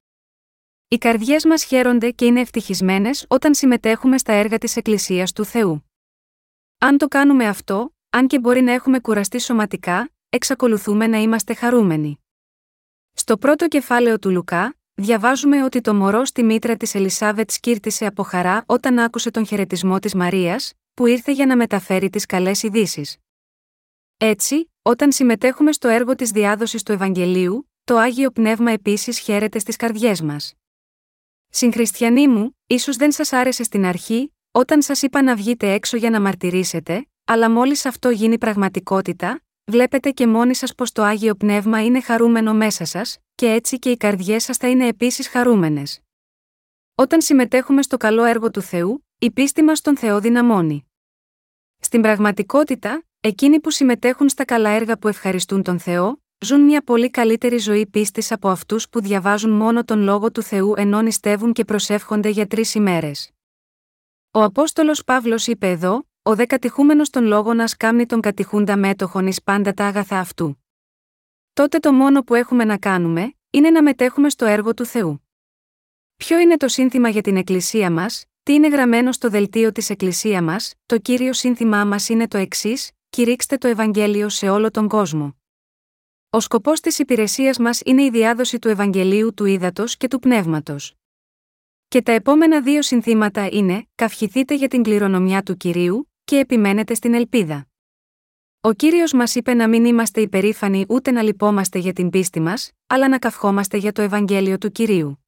Οι καρδιές μας χαίρονται και είναι ευτυχισμένες όταν συμμετέχουμε στα έργα της Εκκλησίας του Θεού. Αν το κάνουμε αυτό, αν και μπορεί να έχουμε κουραστεί σωματικά, εξακολουθούμε να είμαστε χαρούμενοι. Στο πρώτο κεφάλαιο του Λουκά, διαβάζουμε ότι το μωρό στη μήτρα της Ελισάβετς σκύρτησε από χαρά όταν άκουσε τον χαιρετισμό της Μαρίας, που ήρθε για να μεταφέρει τις καλές ειδήσεις. Έτσι, όταν συμμετέχουμε στο έργο της διάδοσης του Ευαγγελίου, το άγιο πνεύμα επίσης χαίρεται στις καρδιές μας. Συγχριστιανοί μου, ίσως δεν σας άρεσε στην αρχή, όταν σας είπα να βγείτε έξω για να μαρτυρήσετε, αλλά μόλις αυτό γίνει πραγματικότητα, βλέπετε και μόνοι σας πως το άγιο πνεύμα είναι χαρούμενο μέσα σας, και έτσι και οι καρδιές σας θα είναι επίσης χαρούμενες. Όταν συμμετέχουμε στο καλό έργο του Θεού, η πίστη μας στον Θεό δυναμώνει. Στην πραγματικότητα, εκείνοι που συμμετέχουν στα καλά έργα που ευχαριστούν τον Θεό, ζουν μια πολύ καλύτερη ζωή πίστης από αυτούς που διαβάζουν μόνο τον λόγο του Θεού ενώ νηστεύουν και προσεύχονται για τρεις ημέρες. Ο Απόστολος Παύλος είπε εδώ: Ο δε κατηχούμενο των λόγων να σκάμνει τον κατηχούντα μέτοχον εις πάντα τα άγαθα αυτού. Τότε το μόνο που έχουμε να κάνουμε, είναι να μετέχουμε στο έργο του Θεού. Ποιο είναι το σύνθημα για την Εκκλησία μας, τι είναι γραμμένο στο δελτίο της Εκκλησία μας, το κύριο σύνθημά μας είναι το εξής: Κηρύξτε το Ευαγγέλιο σε όλο τον κόσμο. Ο σκοπός της υπηρεσίας μας είναι η διάδοση του Ευαγγελίου του ύδατο και του πνεύματος. Και τα επόμενα δύο συνθήματα είναι: Καυχηθείτε για την κληρονομιά του κυρίου, και επιμένετε στην ελπίδα. Ο κύριος μας είπε να μην είμαστε υπερήφανοι ούτε να λυπόμαστε για την πίστη μας, αλλά να καυχόμαστε για το Ευαγγέλιο του κυρίου.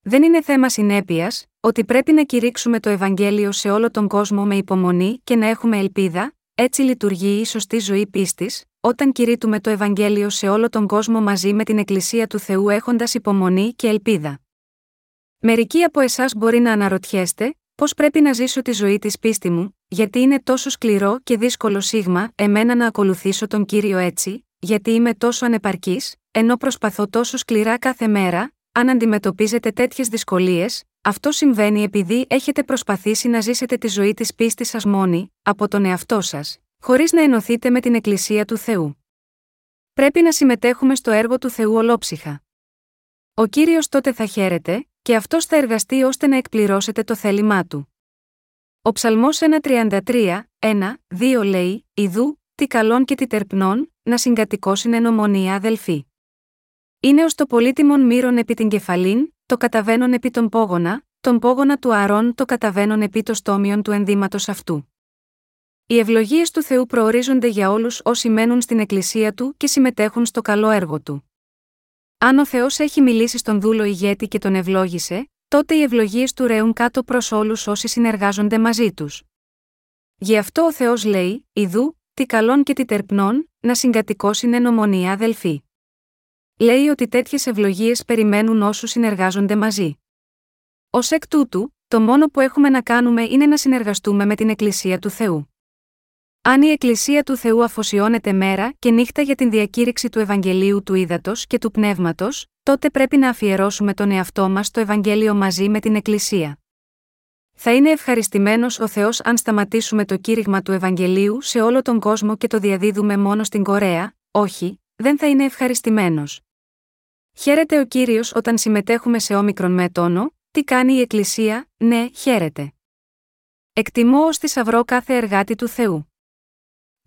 Δεν είναι θέμα συνέπειας, ότι πρέπει να κηρύξουμε το Ευαγγέλιο σε όλο τον κόσμο με υπομονή και να έχουμε ελπίδα, έτσι λειτουργεί η σωστή ζωή πίστης, όταν κηρύττουμε το Ευαγγέλιο σε όλο τον κόσμο μαζί με την Εκκλησία του Θεού έχοντας υπομονή και ελπίδα. Μερικοί από εσάς μπορεί να αναρωτιέστε, πώς πρέπει να ζήσω τη ζωή της πίστη μου, γιατί είναι τόσο σκληρό και δύσκολο σίγμα εμένα να ακολουθήσω τον κύριο έτσι, γιατί είμαι τόσο ανεπαρκής, ενώ προσπαθώ τόσο σκληρά κάθε μέρα, αν αντιμετωπίζετε τέτοιες δυσκολίες, αυτό συμβαίνει επειδή έχετε προσπαθήσει να ζήσετε τη ζωή της πίστης σας μόνοι, από τον εαυτό σας, χωρίς να ενωθείτε με την Εκκλησία του Θεού. Πρέπει να συμμετέχουμε στο έργο του Θεού ολόψυχα. Ο κύριος τότε θα χαίρεται, και αυτός θα εργαστεί ώστε να εκπληρώσετε το θέλημά του. Ο Ψαλμός 1.33, 1, 2 λέει: Ιδού, τι καλών και τι τερπνών, να συγκατοικώσουν ενομονία αδελφοί. Είναι ως το πολύτιμον μύρον επί την κεφαλήν, το καταβαίνον επί τον πόγονα, τον πόγονα του αρών το καταβαίνον επί το στόμιον του ενδύματος αυτού. Οι ευλογίες του Θεού προορίζονται για όλους όσοι μένουν στην Εκκλησία του και συμμετέχουν στο καλό έργο του. Αν ο Θεός έχει μιλήσει στον δούλο ηγέτη και τον ευλόγησε, τότε οι ευλογίες του ρέουν κάτω προς όλους όσοι συνεργάζονται μαζί τους. Γι' αυτό ο Θεός λέει: Ιδού, τι καλών και τι τερπνών, να συγκατοικώσουν ενομονία αδελφοί. Λέει ότι τέτοιες ευλογίες περιμένουν όσους συνεργάζονται μαζί. Ω εκ τούτου, το μόνο που έχουμε να κάνουμε είναι να συνεργαστούμε με την Εκκλησία του Θεού. Αν η Εκκλησία του Θεού αφοσιώνεται μέρα και νύχτα για την διακήρυξη του Ευαγγελίου του Ήδατος και του Πνεύματος, τότε πρέπει να αφιερώσουμε τον εαυτό μας στο Ευαγγέλιο μαζί με την Εκκλησία. Θα είναι ευχαριστημένος ο Θεός αν σταματήσουμε το κήρυγμα του Ευαγγελίου σε όλο τον κόσμο και το διαδίδουμε μόνο στην Κορέα, όχι, δεν θα είναι ευχαριστημένος. Χαίρεται ο κύριος όταν συμμετέχουμε σε όμικρον με τόνο, τι κάνει η Εκκλησία, ναι, χαίρεται. Εκτιμώ ως θησαυρό κάθε εργάτη του Θεού.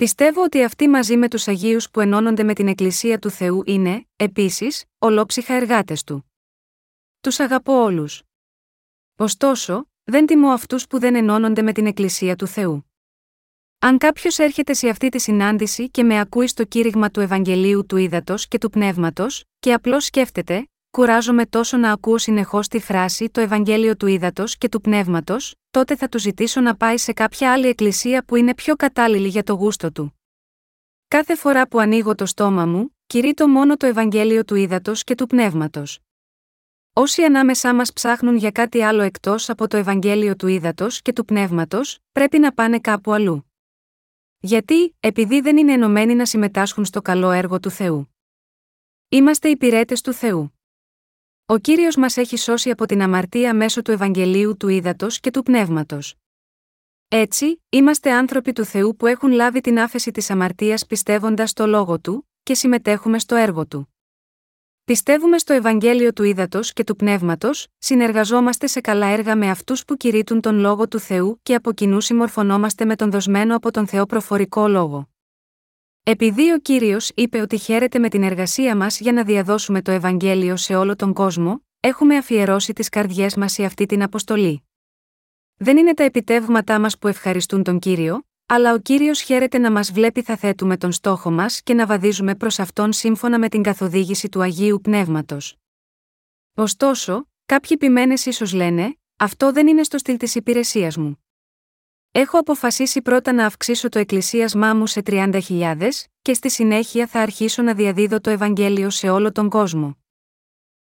Πιστεύω ότι αυτοί μαζί με τους Αγίους που ενώνονται με την Εκκλησία του Θεού είναι, επίσης, ολόψυχα εργάτες του. Τους αγαπώ όλους. Ωστόσο, δεν τιμώ αυτούς που δεν ενώνονται με την Εκκλησία του Θεού. Αν κάποιος έρχεται σε αυτή τη συνάντηση και με ακούει στο κήρυγμα του Ευαγγελίου του Ήδατος και του Πνεύματος, και απλώς σκέφτεται, κουράζομαι τόσο να ακούω συνεχώς τη φράση Το Ευαγγέλιο του Ήδατος και του Πνεύματος, τότε θα του ζητήσω να πάει σε κάποια άλλη εκκλησία που είναι πιο κατάλληλη για το γούστο του. Κάθε φορά που ανοίγω το στόμα μου, κηρύττω μόνο το Ευαγγέλιο του Ήδατος και του Πνεύματος. Όσοι ανάμεσά μας ψάχνουν για κάτι άλλο εκτός από το Ευαγγέλιο του Ήδατος και του Πνεύματος, πρέπει να πάνε κάπου αλλού. Γιατί, επειδή δεν είναι ενωμένοι να συμμετάσχουν στο καλό έργο του Θεού. Είμαστε υπηρέτες του Θεού. Ο κύριος μας έχει σώσει από την αμαρτία μέσω του Ευαγγελίου του Ήδατος και του Πνεύματος. Έτσι, είμαστε άνθρωποι του Θεού που έχουν λάβει την άφεση της αμαρτίας πιστεύοντας στο λόγο του, και συμμετέχουμε στο έργο του. Πιστεύουμε στο Ευαγγέλιο του Ήδατος και του Πνεύματος, συνεργαζόμαστε σε καλά έργα με αυτούς που κηρύττουν τον λόγο του Θεού και από κοινού συμμορφωνόμαστε με τον δοσμένο από τον Θεό προφορικό λόγο. Επειδή ο κύριος είπε ότι χαίρεται με την εργασία μας για να διαδώσουμε το Ευαγγέλιο σε όλο τον κόσμο, έχουμε αφιερώσει τις καρδιές μας σε αυτή την αποστολή. Δεν είναι τα επιτεύγματά μας που ευχαριστούν τον κύριο, αλλά ο κύριος χαίρεται να μας βλέπει θα θέτουμε τον στόχο μας και να βαδίζουμε προς αυτόν σύμφωνα με την καθοδήγηση του Αγίου Πνεύματος. Ωστόσο, κάποιοι ποιμένε ίσως λένε, αυτό δεν είναι στο στυλ της υπηρεσίας μου. Έχω αποφασίσει πρώτα να αυξήσω το εκκλησίασμά μου σε 30.000 και στη συνέχεια θα αρχίσω να διαδίδω το Ευαγγέλιο σε όλο τον κόσμο.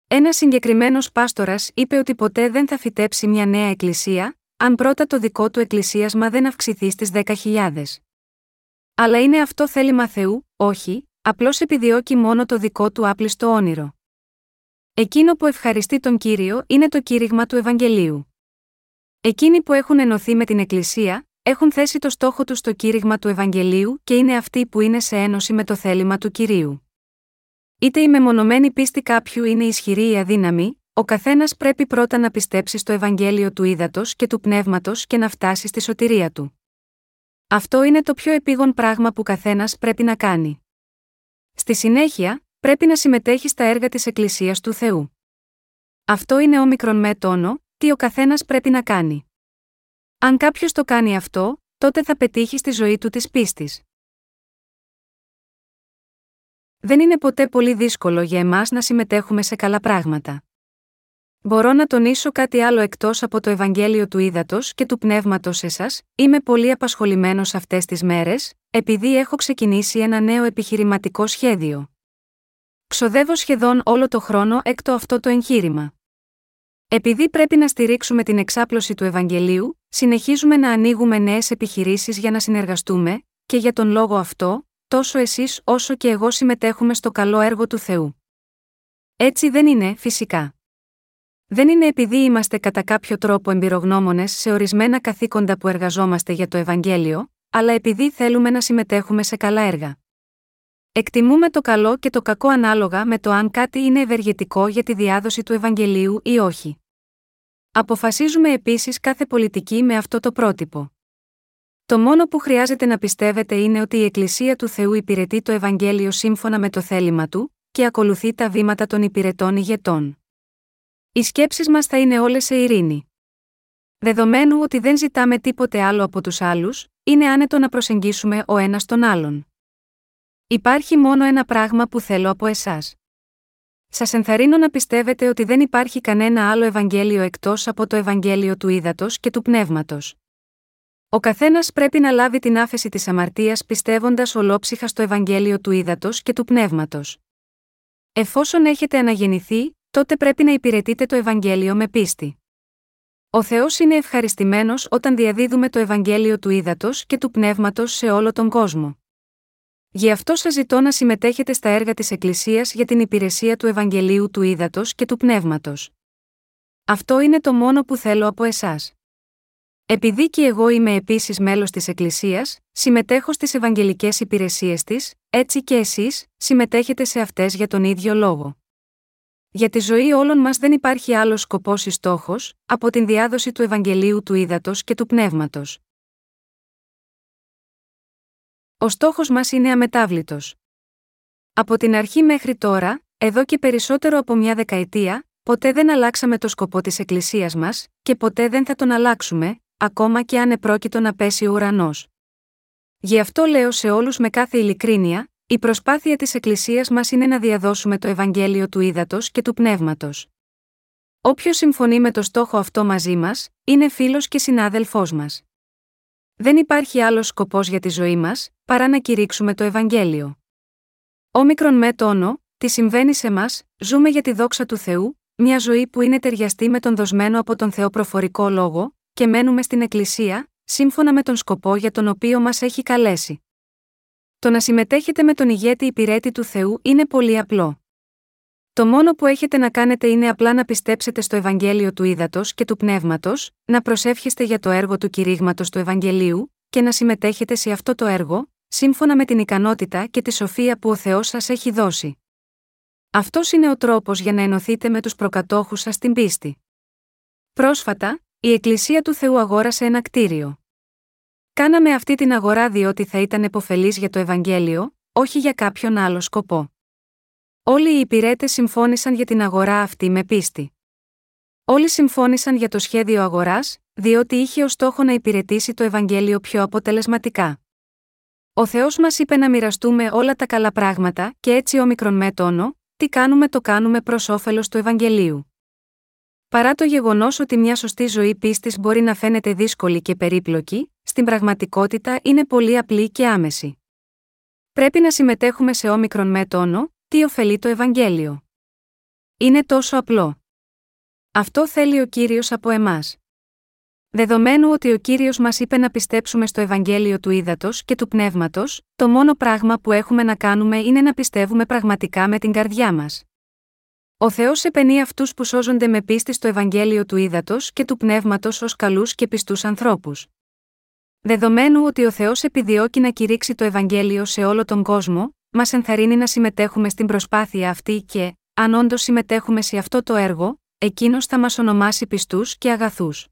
Ένας συγκεκριμένος πάστορας είπε ότι ποτέ δεν θα φυτέψει μια νέα εκκλησία, αν πρώτα το δικό του εκκλησίασμα δεν αυξηθεί στις 10.000. Αλλά είναι αυτό θέλημα Θεού, όχι, απλώς επιδιώκει μόνο το δικό του άπλιστο όνειρο. Εκείνο που ευχαριστεί τον κύριο είναι το κήρυγμα του Ευαγγελίου. Εκείνοι που έχουν ενωθεί με την Εκκλησία, έχουν θέσει το στόχο τους στο κήρυγμα του Ευαγγελίου και είναι αυτοί που είναι σε ένωση με το θέλημα του κυρίου. Είτε η μεμονωμένη πίστη κάποιου είναι ισχυρή ή αδύναμη, ο καθένας πρέπει πρώτα να πιστέψει στο Ευαγγέλιο του ύδατο και του πνεύματος και να φτάσει στη σωτηρία του. Αυτό είναι το πιο επίγον πράγμα που καθένας πρέπει να κάνει. Στη συνέχεια, πρέπει να συμμετέχει στα έργα της Εκκλησίας του Θεού. Αυτό είναι όμικρον με τόνο, τι ο καθένας πρέπει να κάνει. Αν κάποιος το κάνει αυτό, τότε θα πετύχει στη ζωή του της πίστης. Δεν είναι ποτέ πολύ δύσκολο για εμάς να συμμετέχουμε σε καλά πράγματα. Μπορώ να τονίσω κάτι άλλο εκτός από το Ευαγγέλιο του Ήδατος και του Πνεύματος εσά, είμαι πολύ απασχολημένος αυτές τις μέρες, επειδή έχω ξεκινήσει ένα νέο επιχειρηματικό σχέδιο. Ξοδεύω σχεδόν όλο το χρόνο έκτο αυτό το εγχείρημα. Επειδή πρέπει να στηρίξουμε την εξάπλωση του Ευαγγελίου, συνεχίζουμε να ανοίγουμε νέες επιχειρήσεις για να συνεργαστούμε, και για τον λόγο αυτό, τόσο εσείς όσο και εγώ συμμετέχουμε στο καλό έργο του Θεού. Έτσι δεν είναι, φυσικά. Δεν είναι επειδή είμαστε κατά κάποιο τρόπο εμπειρογνώμονες σε ορισμένα καθήκοντα που εργαζόμαστε για το Ευαγγέλιο, αλλά επειδή θέλουμε να συμμετέχουμε σε καλά έργα. Εκτιμούμε το καλό και το κακό ανάλογα με το αν κάτι είναι ευεργετικό για τη διάδοση του Ευαγγελίου ή όχι. Αποφασίζουμε επίσης κάθε πολιτική με αυτό το πρότυπο. Το μόνο που χρειάζεται να πιστεύετε είναι ότι η Εκκλησία του Θεού υπηρετεί το Ευαγγέλιο σύμφωνα με το θέλημα του και ακολουθεί τα βήματα των υπηρετών ηγετών. Οι σκέψεις μας θα είναι όλες σε ειρήνη. Δεδομένου ότι δεν ζητάμε τίποτε άλλο από τους άλλους, είναι άνετο να προσεγγίσουμε ο ένας τον άλλον. Υπάρχει μόνο ένα πράγμα που θέλω από εσάς. Σας ενθαρρύνω να πιστεύετε ότι δεν υπάρχει κανένα άλλο Ευαγγέλιο εκτός από το Ευαγγέλιο του Ήδατος και του Πνεύματος. Ο καθένας πρέπει να λάβει την άφεση της αμαρτίας πιστεύοντας ολόψυχα στο Ευαγγέλιο του Ήδατος και του Πνεύματος. Εφόσον έχετε αναγεννηθεί, τότε πρέπει να υπηρετείτε το Ευαγγέλιο με πίστη. Ο Θεός είναι ευχαριστημένος όταν διαδίδουμε το Ευαγγέλιο του Ήδατος και του Πνεύματος σε όλο τον κόσμο. Γι' αυτό σας ζητώ να συμμετέχετε στα έργα της Εκκλησίας για την υπηρεσία του Ευαγγελίου του Ήδατος και του Πνεύματος. Αυτό είναι το μόνο που θέλω από εσάς. Επειδή και εγώ είμαι επίσης μέλος της Εκκλησίας, συμμετέχω στις Ευαγγελικές υπηρεσίες της, έτσι και εσείς, συμμετέχετε σε αυτές για τον ίδιο λόγο. Για τη ζωή όλων μας δεν υπάρχει άλλος σκοπός ή στόχος, από την διάδοση του Ευαγγελίου του Ήδατος και του Πνεύματος. Ο στόχος μας είναι αμετάβλητος. Από την αρχή μέχρι τώρα, εδώ και περισσότερο από μια δεκαετία, ποτέ δεν αλλάξαμε το σκοπό της Εκκλησίας μας, και ποτέ δεν θα τον αλλάξουμε, ακόμα και αν επρόκειτο να πέσει ο ουρανός. Γι' αυτό λέω σε όλους με κάθε ειλικρίνεια, η προσπάθεια της Εκκλησίας μας είναι να διαδώσουμε το Ευαγγέλιο του Ήδατος και του Πνεύματος. Όποιος συμφωνεί με το στόχο αυτό μαζί μας, είναι φίλος και συνάδελφός μας. Δεν υπάρχει άλλος σκοπός για τη ζωή μας, παρά να κηρύξουμε το Ευαγγέλιο. Όμικρον με τόνο, τι συμβαίνει σε μας, ζούμε για τη δόξα του Θεού, μια ζωή που είναι ταιριαστή με τον δοσμένο από τον Θεό προφορικό λόγο, και μένουμε στην Εκκλησία, σύμφωνα με τον σκοπό για τον οποίο μας έχει καλέσει. Το να συμμετέχετε με τον ηγέτη υπηρέτη του Θεού είναι πολύ απλό. Το μόνο που έχετε να κάνετε είναι απλά να πιστέψετε στο Ευαγγέλιο του Ήδατος και του Πνεύματος, να προσεύχεστε για το έργο του κηρύγματος του Ευαγγελίου, και να συμμετέχετε σε αυτό το έργο, σύμφωνα με την ικανότητα και τη σοφία που ο Θεός σας έχει δώσει. Αυτός είναι ο τρόπος για να ενωθείτε με τους προκατόχους σας στην πίστη. Πρόσφατα, η Εκκλησία του Θεού αγόρασε ένα κτίριο. Κάναμε αυτή την αγορά διότι θα ήταν επωφελής για το Ευαγγέλιο, όχι για κάποιον άλλο σκοπό. Όλοι οι υπηρέτες συμφώνησαν για την αγορά αυτή με πίστη. Όλοι συμφώνησαν για το σχέδιο αγοράς, διότι είχε ως στόχο να υπηρετήσει το Ευαγγέλιο πιο αποτελεσματικά. Ο Θεός μας είπε να μοιραστούμε όλα τα καλά πράγματα, και έτσι ο μικρον τόνο, τι κάνουμε το κάνουμε προς όφελος του Ευαγγελίου. Παρά το γεγονός ότι μια σωστή ζωή πίστης μπορεί να φαίνεται δύσκολη και περίπλοκη, στην πραγματικότητα είναι πολύ απλή και άμεση. Πρέπει να συμμετέχουμε σε όμικρον με τόνο, τι ωφελεί το Ευαγγέλιο; Είναι τόσο απλό. Αυτό θέλει ο κύριος από εμάς. Δεδομένου ότι ο κύριος μας είπε να πιστέψουμε στο Ευαγγέλιο του Ήδατος και του Πνεύματος, το μόνο πράγμα που έχουμε να κάνουμε είναι να πιστεύουμε πραγματικά με την καρδιά μας. Ο Θεός επενεί αυτούς που σώζονται με πίστη στο Ευαγγέλιο του Ήδατος και του Πνεύματος ως καλούς και πιστούς ανθρώπους. Δεδομένου ότι ο Θεός επιδιώκει να κηρύξει το Ευαγγέλιο σε όλο τον κόσμο, μας ενθαρρύνει να συμμετέχουμε στην προσπάθεια αυτή και, αν όντως συμμετέχουμε σε αυτό το έργο, εκείνος θα μας ονομάσει πιστούς και αγαθούς.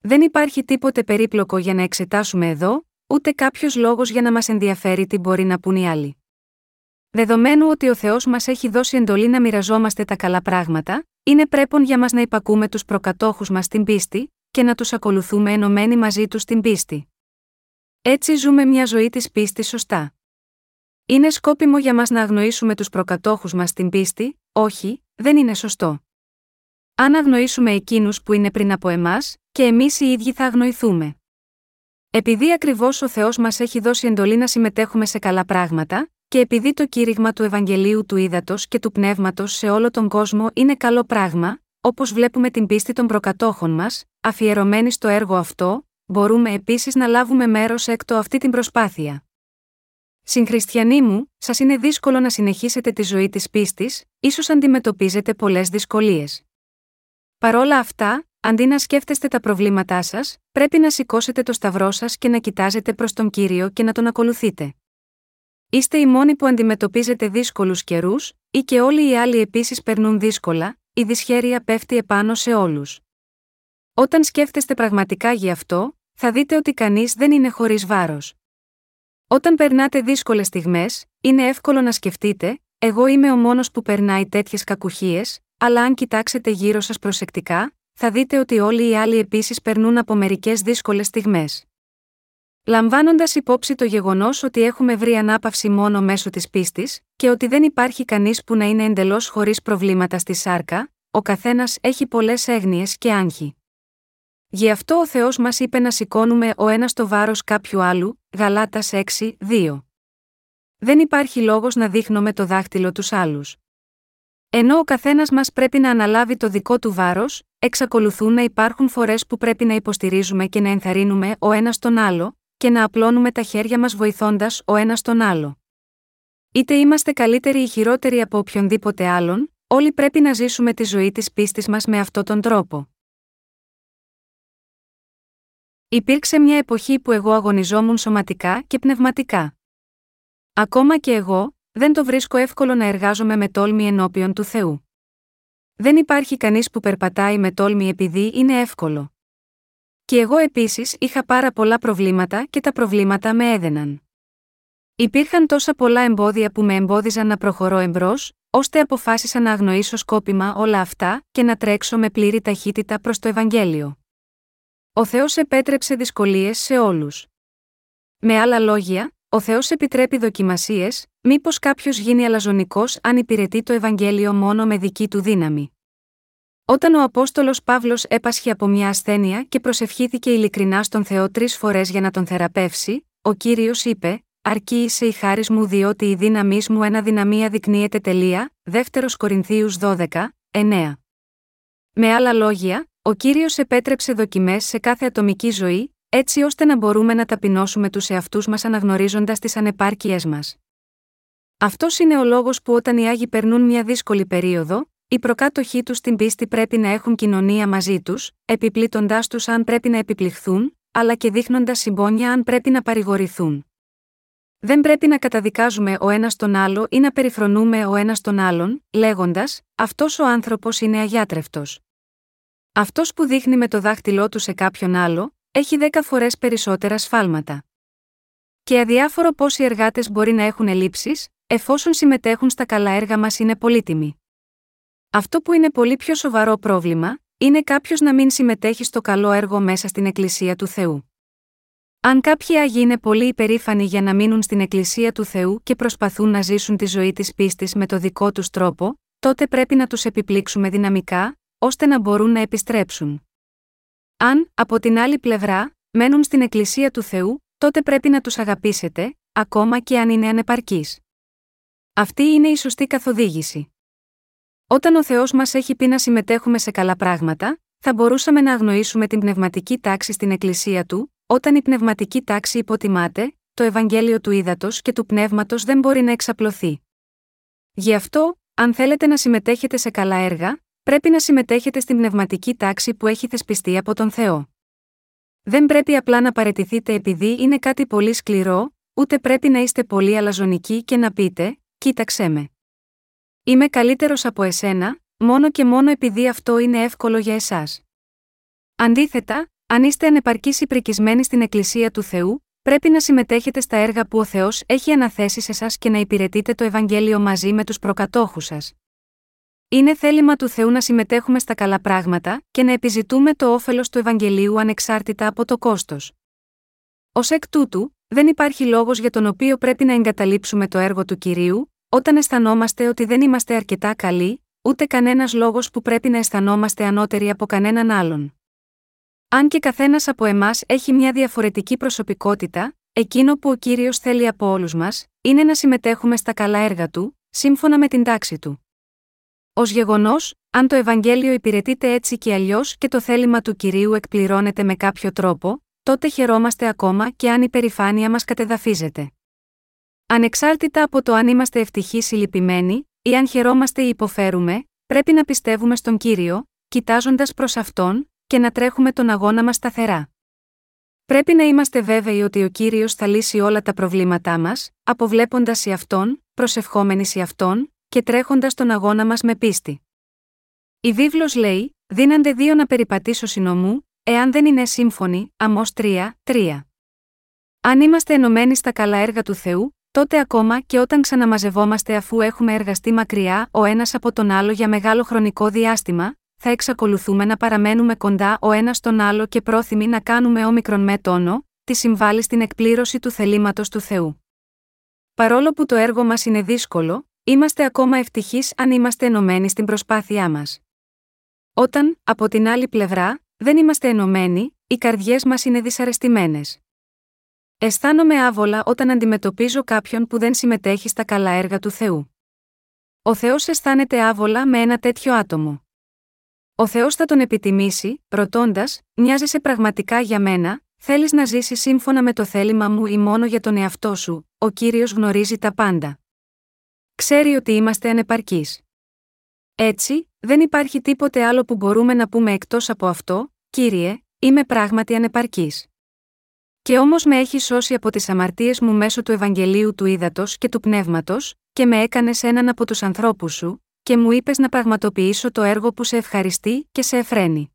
Δεν υπάρχει τίποτε περίπλοκο για να εξετάσουμε εδώ, ούτε κάποιος λόγος για να μας ενδιαφέρει τι μπορεί να πούν οι άλλοι. Δεδομένου ότι ο Θεός μας έχει δώσει εντολή να μοιραζόμαστε τα καλά πράγματα, είναι πρέπον για μας να υπακούμε τους προκατόχους μας στην πίστη, και να τους ακολουθούμε ενωμένοι μαζί τους στην πίστη. Έτσι ζούμε μια ζωή της πίστης σωστά. Είναι σκόπιμο για μας να αγνοήσουμε τους προκατόχους μας στην πίστη, όχι, δεν είναι σωστό. Αν αγνοήσουμε εκείνους που είναι πριν από εμάς, και εμείς οι ίδιοι θα αγνοηθούμε. Επειδή ακριβώς ο Θεός μας έχει δώσει εντολή να συμμετέχουμε σε καλά πράγματα, και επειδή το κήρυγμα του Ευαγγελίου του Ήδατος και του Πνεύματος σε όλο τον κόσμο είναι καλό πράγμα, όπως βλέπουμε την πίστη των προκατόχων μας, αφιερωμένη στο έργο αυτό, μπορούμε επίσης να λάβουμε μέρος έκτο αυτή την προσπάθεια. Συγχριστιανοί μου, σας είναι δύσκολο να συνεχίσετε τη ζωή της πίστης, ίσως αντιμετωπίζετε πολλές δυσκολίες. Παρόλα αυτά, αντί να σκέφτεστε τα προβλήματά σας, πρέπει να σηκώσετε το σταυρό σας και να κοιτάζετε προς τον κύριο και να τον ακολουθείτε. Είστε οι μόνοι που αντιμετωπίζετε δύσκολους καιρούς, ή και όλοι οι άλλοι επίσης περνούν δύσκολα, η δυσχέρεια πέφτει επάνω σε όλους. Όταν σκέφτεστε πραγματικά γι' αυτό, θα δείτε ότι κανείς δεν είναι χωρίς βάρος. Όταν περνάτε δύσκολες στιγμές, είναι εύκολο να σκεφτείτε, εγώ είμαι ο μόνος που περνάει τέτοιες κακουχίες, αλλά αν κοιτάξετε γύρω σας προσεκτικά, θα δείτε ότι όλοι οι άλλοι επίσης περνούν από μερικές δύσκολες στιγμές. Λαμβάνοντας υπόψη το γεγονός ότι έχουμε βρει ανάπαυση μόνο μέσω της πίστης, και ότι δεν υπάρχει κανείς που να είναι εντελώς χωρίς προβλήματα στη σάρκα, ο καθένας έχει πολλές έγνοιες και άγχη. Γι' αυτό ο Θεός μας είπε να σηκώνουμε ο ένας το βάρος κάποιου άλλου, Γαλάτας 6, 2. Δεν υπάρχει λόγος να δείχνουμε το δάχτυλο τους άλλους. Ενώ ο καθένας μας πρέπει να αναλάβει το δικό του βάρος, εξακολουθούν να υπάρχουν φορές που πρέπει να υποστηρίζουμε και να ενθαρρύνουμε ο ένας τον άλλο, και να απλώνουμε τα χέρια μας βοηθώντας ο ένας τον άλλο. Είτε είμαστε καλύτεροι ή χειρότεροι από οποιονδήποτε άλλον, όλοι πρέπει να ζήσουμε τη ζωή της πίστης μας με αυτόν τον τρόπο. Υπήρξε μια εποχή που εγώ αγωνιζόμουν σωματικά και πνευματικά. Ακόμα και εγώ, δεν το βρίσκω εύκολο να εργάζομαι με τόλμη ενώπιον του Θεού. Δεν υπάρχει κανείς που περπατάει με τόλμη επειδή είναι εύκολο. Και εγώ επίσης είχα πάρα πολλά προβλήματα και τα προβλήματα με έδαιναν. Υπήρχαν τόσα πολλά εμπόδια που με εμπόδιζαν να προχωρώ εμπρός, ώστε αποφάσισα να αγνοήσω σκόπιμα όλα αυτά και να τρέξω με πλήρη ταχύτητα προς το Ευαγγέλιο. Ο Θεός επέτρεψε δυσκολίες σε όλους. Με άλλα λόγια, ο Θεός επιτρέπει δοκιμασίες, μήπως κάποιος γίνει αλαζονικός αν υπηρετεί το Ευαγγέλιο μόνο με δική του δύναμη. Όταν ο Απόστολος Παύλος έπασχε από μια ασθένεια και προσευχήθηκε ειλικρινά στον Θεό τρεις φορές για να τον θεραπεύσει, ο κύριος είπε: Αρκεί είσαι η χάρη μου διότι η δύναμή μου ένα δυναμία δεικνύεται τελεία, 2 Κορινθίους 12, 9. Με άλλα λόγια, ο κύριος επέτρεψε δοκιμές σε κάθε ατομική ζωή, έτσι ώστε να μπορούμε να ταπεινώσουμε τους εαυτούς μας αναγνωρίζοντας τις ανεπάρκειές μας. Αυτός είναι ο λόγος που όταν οι Άγιοι περνούν μια δύσκολη περίοδο, οι προκάτοχοί τους στην πίστη πρέπει να έχουν κοινωνία μαζί τους, επιπλήττοντάς τους αν πρέπει να επιπληχθούν, αλλά και δείχνοντας συμπόνια αν πρέπει να παρηγορηθούν. Δεν πρέπει να καταδικάζουμε ο ένας τον άλλο ή να περιφρονούμε ο ένας τον άλλον, λέγοντας: Αυτός ο άνθρωπος είναι αγιάτρευτος. Αυτός που δείχνει με το δάχτυλό του σε κάποιον άλλο, έχει δέκα φορές περισσότερα σφάλματα. Και αδιάφορο πόσοι εργάτες μπορεί να έχουν ελλείψεις, εφόσον συμμετέχουν στα καλά έργα μας είναι πολύτιμοι. Αυτό που είναι πολύ πιο σοβαρό πρόβλημα, είναι κάποιος να μην συμμετέχει στο καλό έργο μέσα στην Εκκλησία του Θεού. Αν κάποιοι Άγιοι είναι πολύ υπερήφανοι για να μείνουν στην Εκκλησία του Θεού και προσπαθούν να ζήσουν τη ζωή της πίστης με το δικό τους τρόπο, τότε πρέπει να τους επιπλήξουμε δυναμικά, ώστε να μπορούν να επιστρέψουν. Αν, από την άλλη πλευρά, μένουν στην Εκκλησία του Θεού, τότε πρέπει να τους αγαπήσετε, ακόμα και αν είναι ανεπαρκείς. Αυτή είναι η σωστή καθοδήγηση. Όταν ο Θεός μας έχει πει να συμμετέχουμε σε καλά πράγματα, θα μπορούσαμε να αγνοήσουμε την πνευματική τάξη στην Εκκλησία του, όταν η πνευματική τάξη υποτιμάται, το Ευαγγέλιο του Ήδατος και του Πνεύματος δεν μπορεί να εξαπλωθεί. Γι' αυτό, αν θέλετε να συμμετέχετε σε καλά έργα, πρέπει να συμμετέχετε στην πνευματική τάξη που έχει θεσπιστεί από τον Θεό. Δεν πρέπει απλά να παρετηθείτε επειδή είναι κάτι πολύ σκληρό, ούτε πρέπει να είστε πολύ αλαζονικοί και να πείτε: Κοίταξέ με. Είμαι καλύτερος από εσένα, μόνο και μόνο επειδή αυτό είναι εύκολο για εσάς. Αντίθετα, αν είστε ανεπαρκείς ή πρικισμένοι στην Εκκλησία του Θεού, πρέπει να συμμετέχετε στα έργα που ο Θεός έχει αναθέσει σε εσά και να υπηρετείτε το Ευαγγέλιο μαζί με τους προκατόχους σας. Είναι θέλημα του Θεού να συμμετέχουμε στα καλά πράγματα και να επιζητούμε το όφελος του Ευαγγελίου ανεξάρτητα από το κόστος. Ω εκ τούτου, δεν υπάρχει λόγος για τον οποίο πρέπει να εγκαταλείψουμε το έργο του κυρίου, όταν αισθανόμαστε ότι δεν είμαστε αρκετά καλοί, ούτε κανένας λόγος που πρέπει να αισθανόμαστε ανώτεροι από κανέναν άλλον. Αν και καθένας από εμάς έχει μια διαφορετική προσωπικότητα, εκείνο που ο κύριος θέλει από όλους μας, είναι να συμμετέχουμε στα καλά έργα του, σύμφωνα με την τάξη του. Ω γεγονός, αν το Ευαγγέλιο υπηρετείται έτσι και αλλιώς και το θέλημα του κυρίου εκπληρώνεται με κάποιο τρόπο, τότε χαιρόμαστε ακόμα και αν η περηφάνεια μας κατεδαφίζεται. Ανεξάρτητα από το αν είμαστε ευτυχείς ή λυπημένοι, ή αν χαιρόμαστε ή υποφέρουμε, πρέπει να πιστεύουμε στον κύριο, κοιτάζοντας προς αυτόν, και να τρέχουμε τον αγώνα μας σταθερά. Πρέπει να είμαστε βέβαιοι ότι ο κύριος θα λύσει όλα τα προβλήματά μας, αποβλέποντας σε αυτόν, προσευχόμενοι σε αυτόν, και τρέχοντας τον αγώνα μας με πίστη. Η βίβλος λέει: Δίνανται δύο να περιπατήσω συνομού, εάν δεν είναι σύμφωνοι, αμός 3, 3. Αν είμαστε ενωμένοι στα καλά έργα του Θεού, τότε ακόμα και όταν ξαναμαζευόμαστε αφού έχουμε εργαστεί μακριά ο ένας από τον άλλο για μεγάλο χρονικό διάστημα, θα εξακολουθούμε να παραμένουμε κοντά ο ένας στον άλλο και πρόθυμοι να κάνουμε όμικρον με τόνο, τη συμβάλλει στην εκπλήρωση του θελήματος του Θεού. Παρόλο που το έργο μας είναι δύσκολο, είμαστε ακόμα ευτυχείς αν είμαστε ενωμένοι στην προσπάθειά μας. Όταν, από την άλλη πλευρά, δεν είμαστε ενωμένοι, οι καρδιές μας είναι δυσαρεστημένες. Αισθάνομαι άβολα όταν αντιμετωπίζω κάποιον που δεν συμμετέχει στα καλά έργα του Θεού. Ο Θεός αισθάνεται άβολα με ένα τέτοιο άτομο. Ο Θεός θα τον επιτιμήσει, ρωτώντας: Μοιάζεσαι πραγματικά για μένα, θέλεις να ζήσεις σύμφωνα με το θέλημα μου ή μόνο για τον εαυτό σου, ο κύριος γνωρίζει τα πάντα. Ξέρει ότι είμαστε ανεπαρκείς. Έτσι, δεν υπάρχει τίποτε άλλο που μπορούμε να πούμε εκτός από αυτό, κύριε, είμαι πράγματι ανεπαρκής. Και όμως με έχει σώσει από τις αμαρτίες μου μέσω του Ευαγγελίου του Ήδατος και του Πνεύματος, και με έκανες έναν από τους ανθρώπους σου, και μου είπες να πραγματοποιήσω το έργο που σε ευχαριστεί και σε εφραίνει.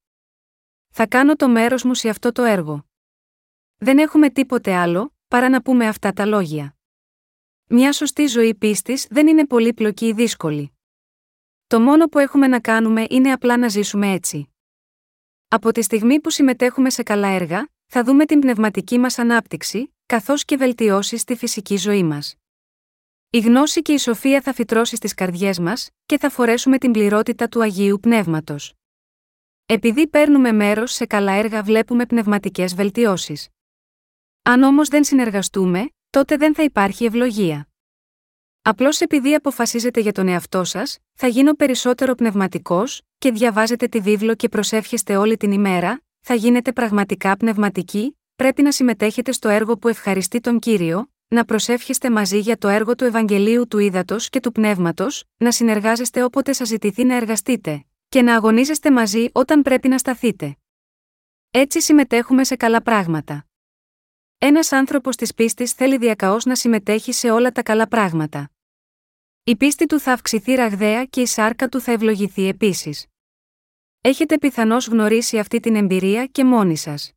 Θα κάνω το μέρος μου σε αυτό το έργο. Δεν έχουμε τίποτε άλλο, παρά να πούμε αυτά τα λόγια. Μια σωστή ζωή πίστης δεν είναι πολύπλοκη ή δύσκολη. Το μόνο που έχουμε να κάνουμε είναι απλά να ζήσουμε έτσι. Από τη στιγμή που συμμετέχουμε σε καλά έργα, θα δούμε την πνευματική μας ανάπτυξη, καθώς και βελτιώσεις στη φυσική ζωή μας. Η γνώση και η σοφία θα φυτρώσει στις καρδιές μας, και θα φορέσουμε την πληρότητα του Αγίου Πνεύματος. Επειδή παίρνουμε μέρος σε καλά έργα, βλέπουμε πνευματικές βελτιώσεις. Αν όμως δεν συνεργαστούμε, τότε δεν θα υπάρχει ευλογία. Απλώς επειδή αποφασίζετε για τον εαυτό σας, θα γίνω περισσότερο πνευματικός, και διαβάζετε τη βίβλο και προσεύχεστε όλη την ημέρα, θα γίνετε πραγματικά πνευματικοί, πρέπει να συμμετέχετε στο έργο που ευχαριστεί τον κύριο, να προσεύχεστε μαζί για το έργο του Ευαγγελίου του Ήδατος και του Πνεύματος, να συνεργάζεστε όποτε σας ζητηθεί να εργαστείτε, και να αγωνίζεστε μαζί όταν πρέπει να σταθείτε. Έτσι συμμετέχουμε σε καλά πράγματα. Ένας άνθρωπος της πίστης θέλει διακαώς να συμμετέχει σε όλα τα καλά πράγματα. Η πίστη του θα αυξηθεί ραγδαία και η σάρκα του θα ευλογηθεί επίσης. Έχετε πιθανώς γνωρίσει αυτή την εμπειρία και μόνοι σας.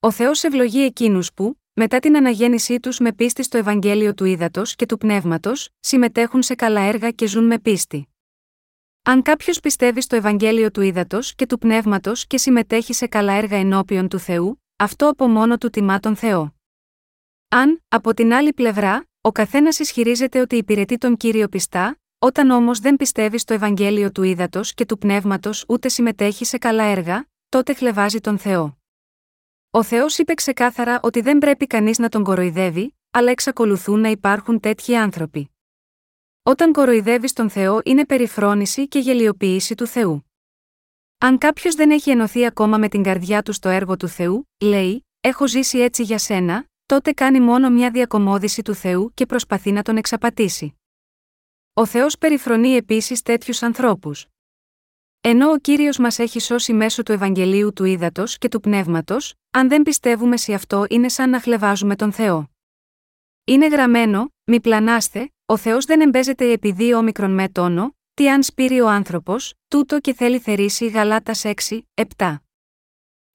Ο Θεός ευλογεί εκείνους που, μετά την αναγέννησή τους με πίστη στο Ευαγγέλιο του Ήδατος και του Πνεύματος, συμμετέχουν σε καλά έργα και ζουν με πίστη. Αν κάποιος πιστεύει στο Ευαγγέλιο του Ήδατος και του Πνεύματος και συμμετέχει σε καλά έργα ενώπιον του Θεού, αυτό από μόνο του τιμά τον Θεό. Αν, από την άλλη πλευρά, ο καθένας ισχυρίζεται ότι υπηρετεί τον κύριο πιστά, όταν όμως δεν πιστεύει στο Ευαγγέλιο του Ήδατος και του Πνεύματος ούτε συμμετέχει σε καλά έργα, τότε χλεβάζει τον Θεό. Ο Θεός είπε ξεκάθαρα ότι δεν πρέπει κανείς να τον κοροϊδεύει, αλλά εξακολουθούν να υπάρχουν τέτοιοι άνθρωποι. Όταν κοροϊδεύεις τον Θεό είναι περιφρόνηση και γελιοποίηση του Θεού. Αν κάποιος δεν έχει ενωθεί ακόμα με την καρδιά του στο έργο του Θεού, λέει: Έχω ζήσει έτσι για σένα, τότε κάνει μόνο μια διακομόδηση του Θεού και προσπαθεί να τον εξαπατήσει. Ο Θεός περιφρονεί επίσης τέτοιους ανθρώπους. Ενώ ο κύριος μας έχει σώσει μέσω του Ευαγγελίου του Ήδατος και του Πνεύματος, αν δεν πιστεύουμε σε αυτό είναι σαν να χλεβάζουμε τον Θεό. Είναι γραμμένο, μη πλανάστε, ο Θεός δεν εμπέζεται επειδή όμικρον με τόνο, τι αν σπείρει ο άνθρωπος, τούτο και θέλει θερήσει Γαλάτας 6, 7.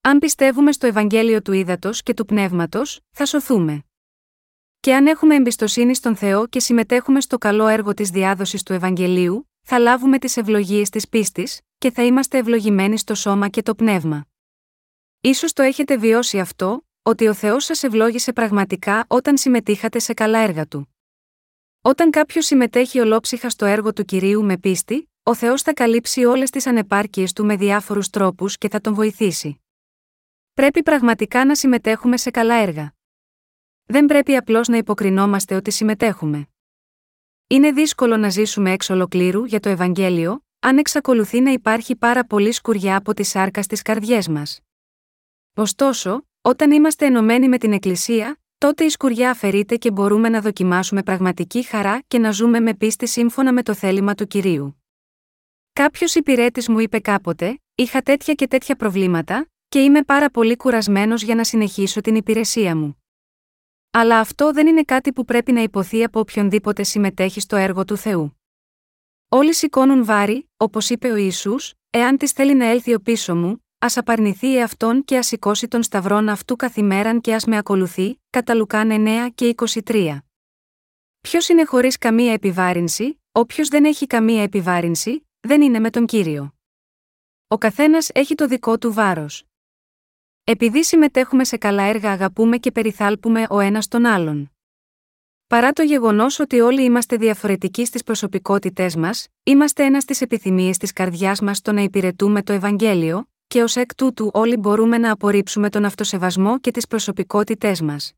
Αν πιστεύουμε στο Ευαγγέλιο του Ήδατος και του Πνεύματος, θα σωθούμε. Και αν έχουμε εμπιστοσύνη στον Θεό και συμμετέχουμε στο καλό έργο της διάδοσης του Ευαγγελίου, θα λάβουμε τις ευλογίες της πίστης, και θα είμαστε ευλογημένοι στο σώμα και το πνεύμα. Ίσως το έχετε βιώσει αυτό, ότι ο Θεός σας ευλόγησε πραγματικά όταν συμμετείχατε σε καλά έργα του. Όταν κάποιος συμμετέχει ολόψυχα στο έργο του κυρίου με πίστη, ο Θεός θα καλύψει όλες τις ανεπάρκειες του με διάφορους τρόπους και θα τον βοηθήσει. Πρέπει πραγματικά να συμμετέχουμε σε καλά έργα. Δεν πρέπει απλώς να υποκρινόμαστε ότι συμμετέχουμε. Είναι δύσκολο να ζήσουμε εξ ολοκλήρου για το Ευαγγέλιο, αν εξακολουθεί να υπάρχει πάρα πολύ σκουριά από τη σάρκα στις καρδιές μας. Ωστόσο, όταν είμαστε ενωμένοι με την Εκκλησία, τότε η σκουριά αφαιρείται και μπορούμε να δοκιμάσουμε πραγματική χαρά και να ζούμε με πίστη σύμφωνα με το θέλημα του κυρίου. Κάποιος υπηρέτης μου είπε κάποτε: Είχα τέτοια και τέτοια προβλήματα, και είμαι πάρα πολύ κουρασμένος για να συνεχίσω την υπηρεσία μου. Αλλά αυτό δεν είναι κάτι που πρέπει να υποθεί από οποιονδήποτε συμμετέχει στο έργο του Θεού. Όλοι σηκώνουν βάρη, όπως είπε ο Ιησούς, εάν της θέλει να έλθει ο πίσω μου, ας απαρνηθεί εαυτόν και ας σηκώσει τον σταυρόν αυτού καθημέραν και ας με ακολουθεί, κατά Λουκάν 9 και 23. Ποιος είναι χωρίς καμία επιβάρυνση, όποιο δεν έχει καμία επιβάρυνση, δεν είναι με τον κύριο. Ο καθένας έχει το δικό του βάρος. Επειδή συμμετέχουμε σε καλά έργα, αγαπούμε και περιθάλπουμε ο ένας τον άλλον. Παρά το γεγονός ότι όλοι είμαστε διαφορετικοί στις προσωπικότητές μας, είμαστε ένας στις επιθυμίες της καρδιάς μας στο να υπηρετούμε το Ευαγγέλιο, και ως εκ τούτου όλοι μπορούμε να απορρίψουμε τον αυτοσεβασμό και τις προσωπικότητές μας.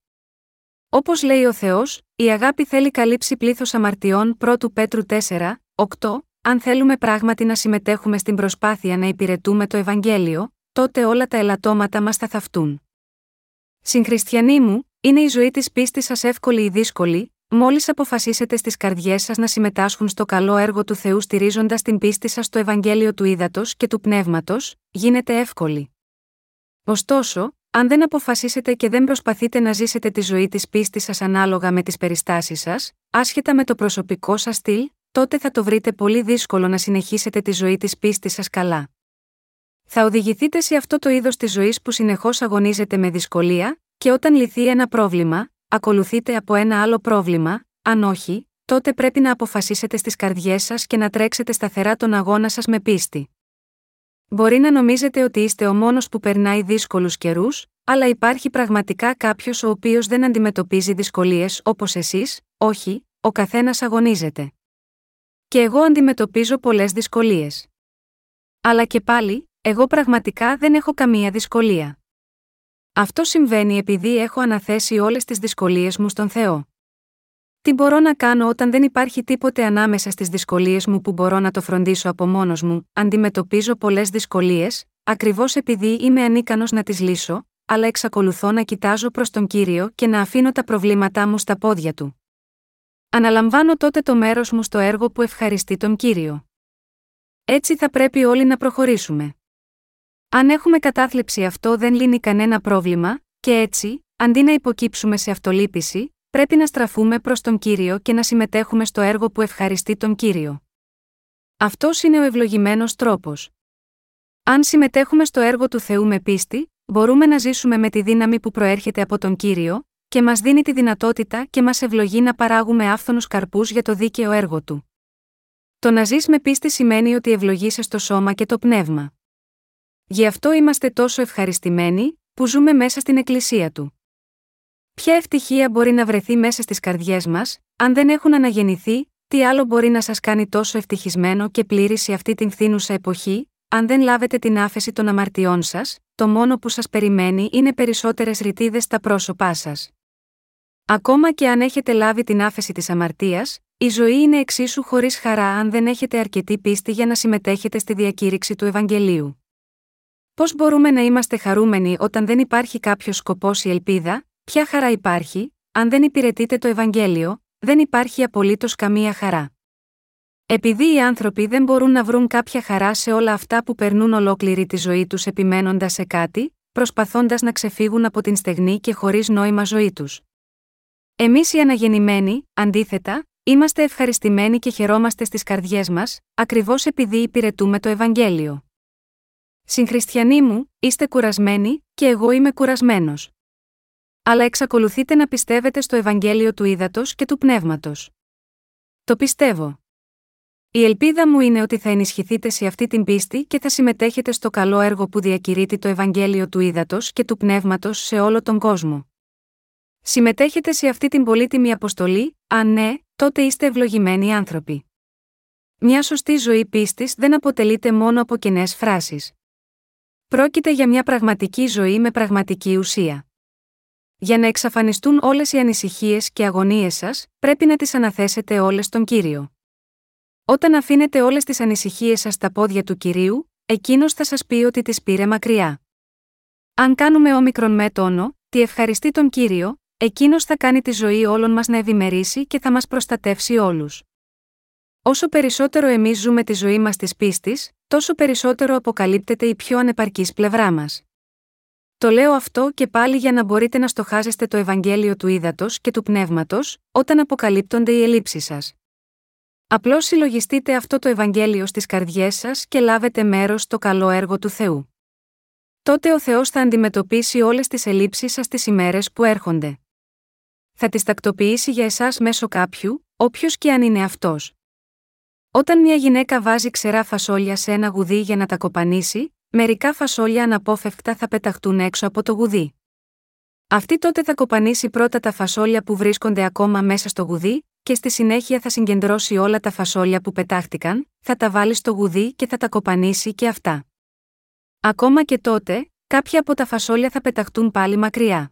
Όπως λέει ο Θεός, η αγάπη θέλει καλύψει πλήθος αμαρτιών 1 Πέτρου 4, 8, αν θέλουμε πράγματι να συμμετέχουμε στην προσπάθεια να υπηρετούμε το Ευαγγέλιο, τότε όλα τα ελαττώματα μας θα θαυτούν. Συγχριστιανοί μου, είναι η ζωή της πίστης σας εύκολη ή δύσκολη, μόλις αποφασίσετε στις καρδιές σας να συμμετάσχουν στο καλό έργο του Θεού στηρίζοντας την πίστη σας στο Ευαγγέλιο του Ήδατος και του Πνεύματος, γίνεται εύκολη. Ωστόσο, αν δεν αποφασίσετε και δεν προσπαθείτε να ζήσετε τη ζωή της πίστης σας ανάλογα με τις περιστάσεις σας, άσχετα με το προσωπικό σας στυλ, τότε θα το βρείτε πολύ δύσκολο να συνεχίσετε τη ζωή της πίστης σας καλά. Θα οδηγηθείτε σε αυτό το είδος της ζωής που συνεχώς αγωνίζεται με δυσκολία, και όταν λυθεί ένα πρόβλημα, ακολουθείτε από ένα άλλο πρόβλημα, αν όχι, τότε πρέπει να αποφασίσετε στις καρδιές σας και να τρέξετε σταθερά τον αγώνα σας με πίστη. Μπορεί να νομίζετε ότι είστε ο μόνος που περνάει δύσκολους καιρούς, αλλά υπάρχει πραγματικά κάποιος ο οποίος δεν αντιμετωπίζει δυσκολίες όπως εσείς, όχι, ο καθένας αγωνίζεται. Και εγώ αντιμετωπίζω πολλές δυσκολίες. Αλλά και πάλι, εγώ πραγματικά δεν έχω καμία δυσκολία. Αυτό συμβαίνει επειδή έχω αναθέσει όλες τις δυσκολίες μου στον Θεό. Τι μπορώ να κάνω όταν δεν υπάρχει τίποτε ανάμεσα στις δυσκολίες μου που μπορώ να το φροντίσω από μόνος μου, αντιμετωπίζω πολλές δυσκολίες, ακριβώς επειδή είμαι ανίκανος να τις λύσω, αλλά εξακολουθώ να κοιτάζω προς τον κύριο και να αφήνω τα προβλήματά μου στα πόδια του. Αναλαμβάνω τότε το μέρος μου στο έργο που ευχαριστεί τον κύριο. Έτσι θα πρέπει όλοι να προχωρήσουμε. Αν έχουμε κατάθλιψη αυτό δεν λύνει κανένα πρόβλημα, και έτσι, αντί να υποκύψουμε σε αυτολύπηση, πρέπει να στραφούμε προς τον κύριο και να συμμετέχουμε στο έργο που ευχαριστεί τον κύριο. Αυτός είναι ο ευλογημένος τρόπος. Αν συμμετέχουμε στο έργο του Θεού με πίστη, μπορούμε να ζήσουμε με τη δύναμη που προέρχεται από τον κύριο, και μας δίνει τη δυνατότητα και μας ευλογεί να παράγουμε άφθονους καρπούς για το δίκαιο έργο του. Το να ζεις με πίστη σημαίνει ότι ευλογείσαι στο σώμα και το πνεύμα. Γι' αυτό είμαστε τόσο ευχαριστημένοι, που ζούμε μέσα στην Εκκλησία του. Ποια ευτυχία μπορεί να βρεθεί μέσα στις καρδιές μας, αν δεν έχουν αναγεννηθεί, τι άλλο μπορεί να σας κάνει τόσο ευτυχισμένο και πλήρη σε αυτή την φθήνουσα εποχή, αν δεν λάβετε την άφεση των αμαρτιών σας, το μόνο που σας περιμένει είναι περισσότερες ρητίδες στα πρόσωπά σας. Ακόμα και αν έχετε λάβει την άφεση της αμαρτίας, η ζωή είναι εξίσου χωρίς χαρά αν δεν έχετε αρκετή πίστη για να συμμετέχετε στη διακήρυξη του Ευαγγελίου. Πώς μπορούμε να είμαστε χαρούμενοι όταν δεν υπάρχει κάποιος σκοπός ή ελπίδα, ποια χαρά υπάρχει, αν δεν υπηρετείτε το Ευαγγέλιο, δεν υπάρχει απολύτως καμία χαρά. Επειδή οι άνθρωποι δεν μπορούν να βρουν κάποια χαρά σε όλα αυτά που περνούν ολόκληρη τη ζωή τους επιμένοντας σε κάτι, προσπαθώντας να ξεφύγουν από την στεγνή και χωρίς νόημα ζωή τους. Εμείς οι αναγεννημένοι, αντίθετα, είμαστε ευχαριστημένοι και χαιρόμαστε στις καρδιές μας, ακριβώς επειδή υπηρετούμε το Ευαγγέλιο. Συγχριστιανοί μου, είστε κουρασμένοι, και εγώ είμαι κουρασμένος. Αλλά εξακολουθείτε να πιστεύετε στο Ευαγγέλιο του Ήδατος και του Πνεύματος. Το πιστεύω. Η ελπίδα μου είναι ότι θα ενισχυθείτε σε αυτή την πίστη και θα συμμετέχετε στο καλό έργο που διακηρύττει το Ευαγγέλιο του Ήδατος και του Πνεύματος σε όλο τον κόσμο. Συμμετέχετε σε αυτή την πολύτιμη αποστολή, αν ναι, τότε είστε ευλογημένοι άνθρωποι. Μια σωστή ζωή πίστης δεν αποτελείται μόνο από κενές φράσεις. Πρόκειται για μια πραγματική ζωή με πραγματική ουσία. Για να εξαφανιστούν όλες οι ανησυχίες και αγωνίες σας, πρέπει να τις αναθέσετε όλες στον κύριο. Όταν αφήνετε όλες τις ανησυχίες σας στα πόδια του κυρίου, εκείνος θα σας πει ότι τις πήρε μακριά. Αν κάνουμε όμικρον με τόνο, τι ευχαριστεί τον κύριο, εκείνος θα κάνει τη ζωή όλων μας να ευημερήσει και θα μας προστατεύσει όλους. Όσο περισσότερο εμείς ζούμε τη ζωή μας της πίστης, τόσο περισσότερο αποκαλύπτεται η πιο ανεπαρκής πλευρά μας. Το λέω αυτό και πάλι για να μπορείτε να στοχάζεστε το Ευαγγέλιο του Ήδατος και του Πνεύματος, όταν αποκαλύπτονται οι ελλείψεις σας. Απλώς συλλογιστείτε αυτό το Ευαγγέλιο στις καρδιές σας και λάβετε μέρος στο καλό έργο του Θεού. Τότε ο Θεός θα αντιμετωπίσει όλες τις ελλείψεις σας τις ημέρες που έρχονται. Θα τις τακτοποιήσει για εσάς μέσω κάποιου, όποιος και αν είναι αυτός. Όταν μια γυναίκα βάζει ξερά φασόλια σε ένα γουδί για να τα κοπανίσει, μερικά φασόλια αναπόφευκτα θα πεταχτούν έξω από το γουδί. Αυτή τότε θα κοπανίσει πρώτα τα φασόλια που βρίσκονται ακόμα μέσα στο γουδί, και στη συνέχεια θα συγκεντρώσει όλα τα φασόλια που πετάχτηκαν, θα τα βάλει στο γουδί και θα τα κοπανίσει και αυτά. Ακόμα και τότε, κάποια από τα φασόλια θα πεταχτούν πάλι μακριά.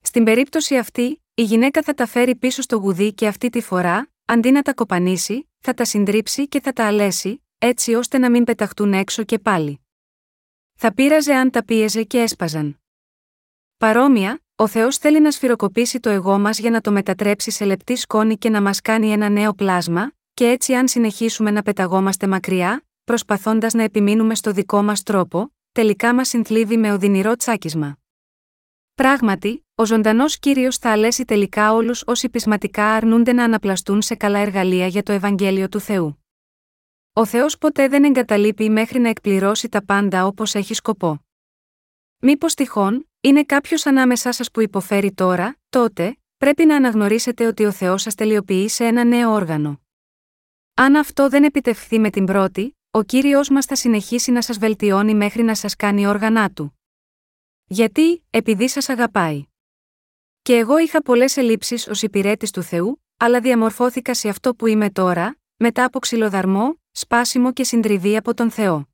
Στην περίπτωση αυτή, η γυναίκα θα τα φέρει πίσω στο γουδί και αυτή τη φορά, αντί να τα κοπανίσει, θα τα συντρίψει και θα τα αλέσει, έτσι ώστε να μην πεταχτούν έξω και πάλι. Θα πείραζε αν τα πίεζε και έσπαζαν. Παρόμοια, ο Θεός θέλει να σφυροκοπήσει το εγώ μας για να το μετατρέψει σε λεπτή σκόνη και να μας κάνει ένα νέο πλάσμα, και έτσι αν συνεχίσουμε να πεταγόμαστε μακριά, προσπαθώντας να επιμείνουμε στο δικό μας τρόπο, τελικά μας συνθλίβει με οδυνηρό τσάκισμα. Πράγματι, ο ζωντανός κύριος θα αλέσει τελικά όλους όσοι πεισματικά αρνούνται να αναπλαστούν σε καλά εργαλεία για το Ευαγγέλιο του Θεού. Ο Θεός ποτέ δεν εγκαταλείπει μέχρι να εκπληρώσει τα πάντα όπως έχει σκοπό. Μήπως τυχόν, είναι κάποιος ανάμεσά σας που υποφέρει τώρα, τότε, πρέπει να αναγνωρίσετε ότι ο Θεός σας τελειοποιεί σε ένα νέο όργανο. Αν αυτό δεν επιτευχθεί με την πρώτη, ο κύριος μας θα συνεχίσει να σας βελτιώνει μέχρι να σας κάνει όργανά του. Γιατί, επειδή σας αγαπάει. Και εγώ είχα πολλές ελλείψεις ως υπηρέτης του Θεού, αλλά διαμορφώθηκα σε αυτό που είμαι τώρα, μετά από ξυλοδαρμό, σπάσιμο και συντριβή από τον Θεό.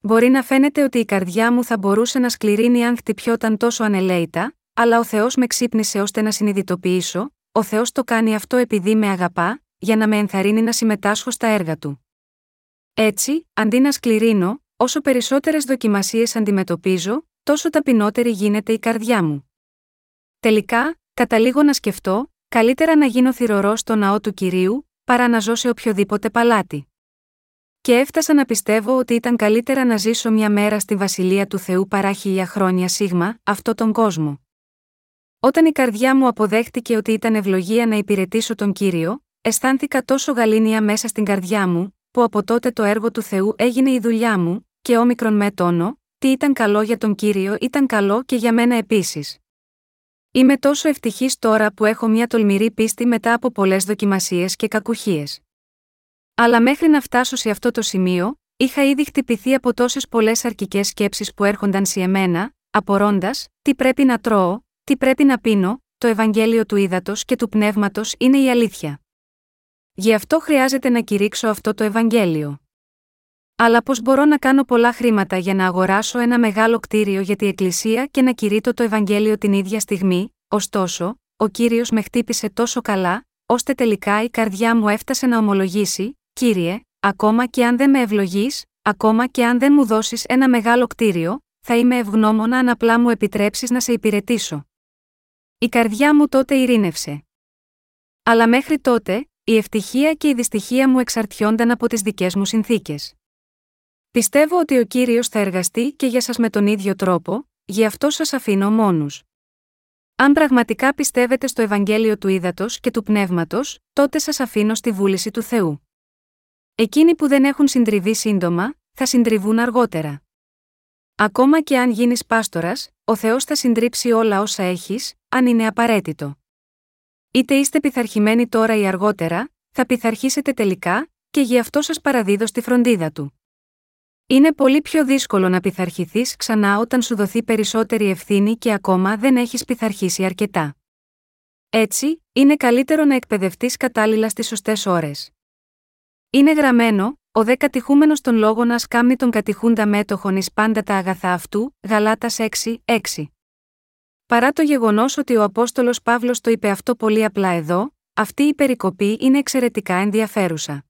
Μπορεί να φαίνεται ότι η καρδιά μου θα μπορούσε να σκληρύνει αν χτυπιόταν τόσο ανελαίητα, αλλά ο Θεός με ξύπνησε ώστε να συνειδητοποιήσω, ο Θεός το κάνει αυτό επειδή με αγαπά, για να με ενθαρρύνει να συμμετάσχω στα έργα του. Έτσι, αντί να σκληρύνω, όσο περισσότερες δοκιμασίες αντιμετωπίζω, τόσο ταπεινότερη γίνεται η καρδιά μου. Τελικά, καταλήγω να σκεφτώ, καλύτερα να γίνω θυρωρό στο ναό του κυρίου, παρά να ζω σε οποιοδήποτε παλάτι. Και έφτασα να πιστεύω ότι ήταν καλύτερα να ζήσω μια μέρα στη βασιλεία του Θεού παρά χίλια χρόνια σίγμα, αυτό τον κόσμο. Όταν η καρδιά μου αποδέχτηκε ότι ήταν ευλογία να υπηρετήσω τον κύριο, αισθάνθηκα τόσο γαλήνια μέσα στην καρδιά μου, που από τότε το έργο του Θεού έγινε η δουλειά μου, και όμικρον με τόνο, τι ήταν καλό για τον κύριο ήταν καλό και για μένα επίσης. Είμαι τόσο ευτυχής τώρα που έχω μια τολμηρή πίστη μετά από πολλές δοκιμασίες και κακουχίες. Αλλά μέχρι να φτάσω σε αυτό το σημείο, είχα ήδη χτυπηθεί από τόσες πολλές αρκικέ σκέψεις που έρχονταν σε εμένα, απορώντας, τι πρέπει να τρώω, τι πρέπει να πίνω, το Ευαγγέλιο του Ήδατος και του Πνεύματος είναι η αλήθεια. Γι' αυτό χρειάζεται να κηρύξω αυτό το Ευαγγέλιο. Αλλά πώς μπορώ να κάνω πολλά χρήματα για να αγοράσω ένα μεγάλο κτίριο για την Εκκλησία και να κηρύττω το Ευαγγέλιο την ίδια στιγμή, ωστόσο, ο κύριος με χτύπησε τόσο καλά, ώστε τελικά η καρδιά μου έφτασε να ομολογήσει: Κύριε, ακόμα και αν δεν με ευλογείς, ακόμα και αν δεν μου δώσεις ένα μεγάλο κτίριο, θα είμαι ευγνώμονα αν απλά μου επιτρέψεις να σε υπηρετήσω. Η καρδιά μου τότε ειρήνευσε. Αλλά μέχρι τότε, η ευτυχία και η δυστυχία μου εξαρτιόνταν από τις δικές μου συνθήκες. Πιστεύω ότι ο κύριος θα εργαστεί και για σας με τον ίδιο τρόπο, γι' αυτό σας αφήνω μόνους. Αν πραγματικά πιστεύετε στο Ευαγγέλιο του Ήδατος και του Πνεύματος, τότε σας αφήνω στη βούληση του Θεού. Εκείνοι που δεν έχουν συντριβεί σύντομα, θα συντριβούν αργότερα. Ακόμα και αν γίνεις πάστορας, ο Θεός θα συντρίψει όλα όσα έχεις, αν είναι απαραίτητο. Είτε είστε πειθαρχημένοι τώρα ή αργότερα, θα πειθαρχήσετε τελικά, και γι' αυτό σας παραδίδω στη φροντίδα του. Είναι πολύ πιο δύσκολο να πειθαρχηθείς ξανά όταν σου δοθεί περισσότερη ευθύνη και ακόμα δεν έχεις πειθαρχήσει αρκετά. Έτσι, είναι καλύτερο να εκπαιδευτείς κατάλληλα στις σωστές ώρες. Είναι γραμμένο, ο δε κατηχούμενος των λόγων να σκάμνει τον κατηχούντα μέτοχον εις πάντα τα αγαθά αυτού, Γαλάτας 6, 6. Παρά το γεγονός ότι ο Απόστολος Παύλος το είπε αυτό πολύ απλά εδώ, αυτή η περικοπή είναι εξαιρετικά ενδιαφέρουσα.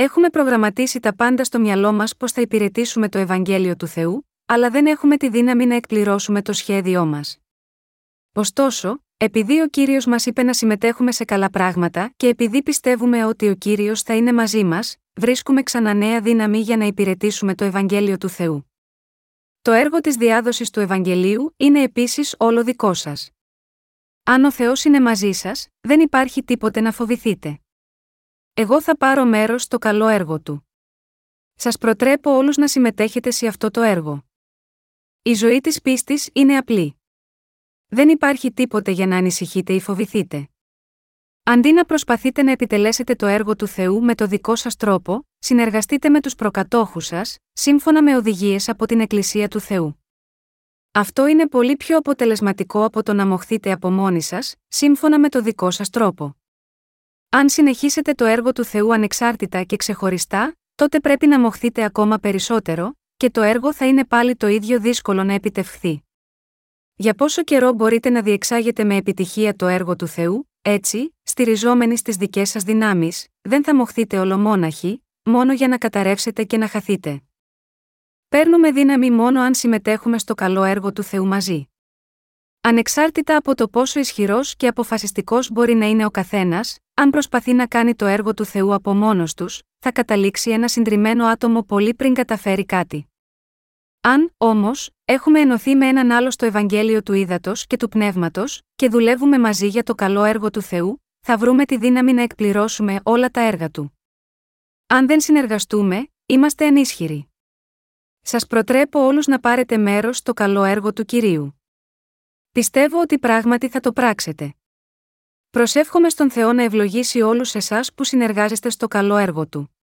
Έχουμε προγραμματίσει τα πάντα στο μυαλό μας πώς θα υπηρετήσουμε το Ευαγγέλιο του Θεού, αλλά δεν έχουμε τη δύναμη να εκπληρώσουμε το σχέδιό μας. Ωστόσο, επειδή ο κύριος μας είπε να συμμετέχουμε σε καλά πράγματα και επειδή πιστεύουμε ότι ο κύριος θα είναι μαζί μας, βρίσκουμε ξανά νέα δύναμη για να υπηρετήσουμε το Ευαγγέλιο του Θεού. Το έργο της διάδοσης του Ευαγγελίου είναι επίσης όλο δικό σας. Αν ο Θεός είναι μαζί σας, δεν υπάρχει τίποτε να φοβηθείτε. Εγώ θα πάρω μέρος στο καλό έργο του. Σας προτρέπω όλους να συμμετέχετε σε αυτό το έργο. Η ζωή της πίστης είναι απλή. Δεν υπάρχει τίποτε για να ανησυχείτε ή φοβηθείτε. Αντί να προσπαθείτε να επιτελέσετε το έργο του Θεού με το δικό σας τρόπο, συνεργαστείτε με τους προκατόχους σας, σύμφωνα με οδηγίες από την Εκκλησία του Θεού. Αυτό είναι πολύ πιο αποτελεσματικό από το να μοχθείτε από μόνοι σας, σύμφωνα με το δικό σας τρόπο. Αν συνεχίσετε το έργο του Θεού ανεξάρτητα και ξεχωριστά, τότε πρέπει να μοχθείτε ακόμα περισσότερο, και το έργο θα είναι πάλι το ίδιο δύσκολο να επιτευχθεί. Για πόσο καιρό μπορείτε να διεξάγετε με επιτυχία το έργο του Θεού, έτσι, στηριζόμενοι στις δικές σας δυνάμεις, δεν θα μοχθείτε ολομόναχοι, μόνο για να καταρρεύσετε και να χαθείτε. Παίρνουμε δύναμη μόνο αν συμμετέχουμε στο καλό έργο του Θεού μαζί. Ανεξάρτητα από το πόσο ισχυρός και αποφασιστικός μπορεί να είναι ο καθένας, αν προσπαθεί να κάνει το έργο του Θεού από μόνος τους, θα καταλήξει ένα συντριμμένο άτομο πολύ πριν καταφέρει κάτι. Αν, όμως, έχουμε ενωθεί με έναν άλλο στο Ευαγγέλιο του Ήδατος και του Πνεύματος, και δουλεύουμε μαζί για το καλό έργο του Θεού, θα βρούμε τη δύναμη να εκπληρώσουμε όλα τα έργα του. Αν δεν συνεργαστούμε, είμαστε ανίσχυροι. Σας προτρέπω όλους να πάρετε μέρος στο καλό έργο του κυρίου. Πιστεύω ότι πράγματι θα το πράξετε. Προσεύχομαι στον Θεό να ευλογήσει όλους εσάς που συνεργάζεστε στο καλό έργο του.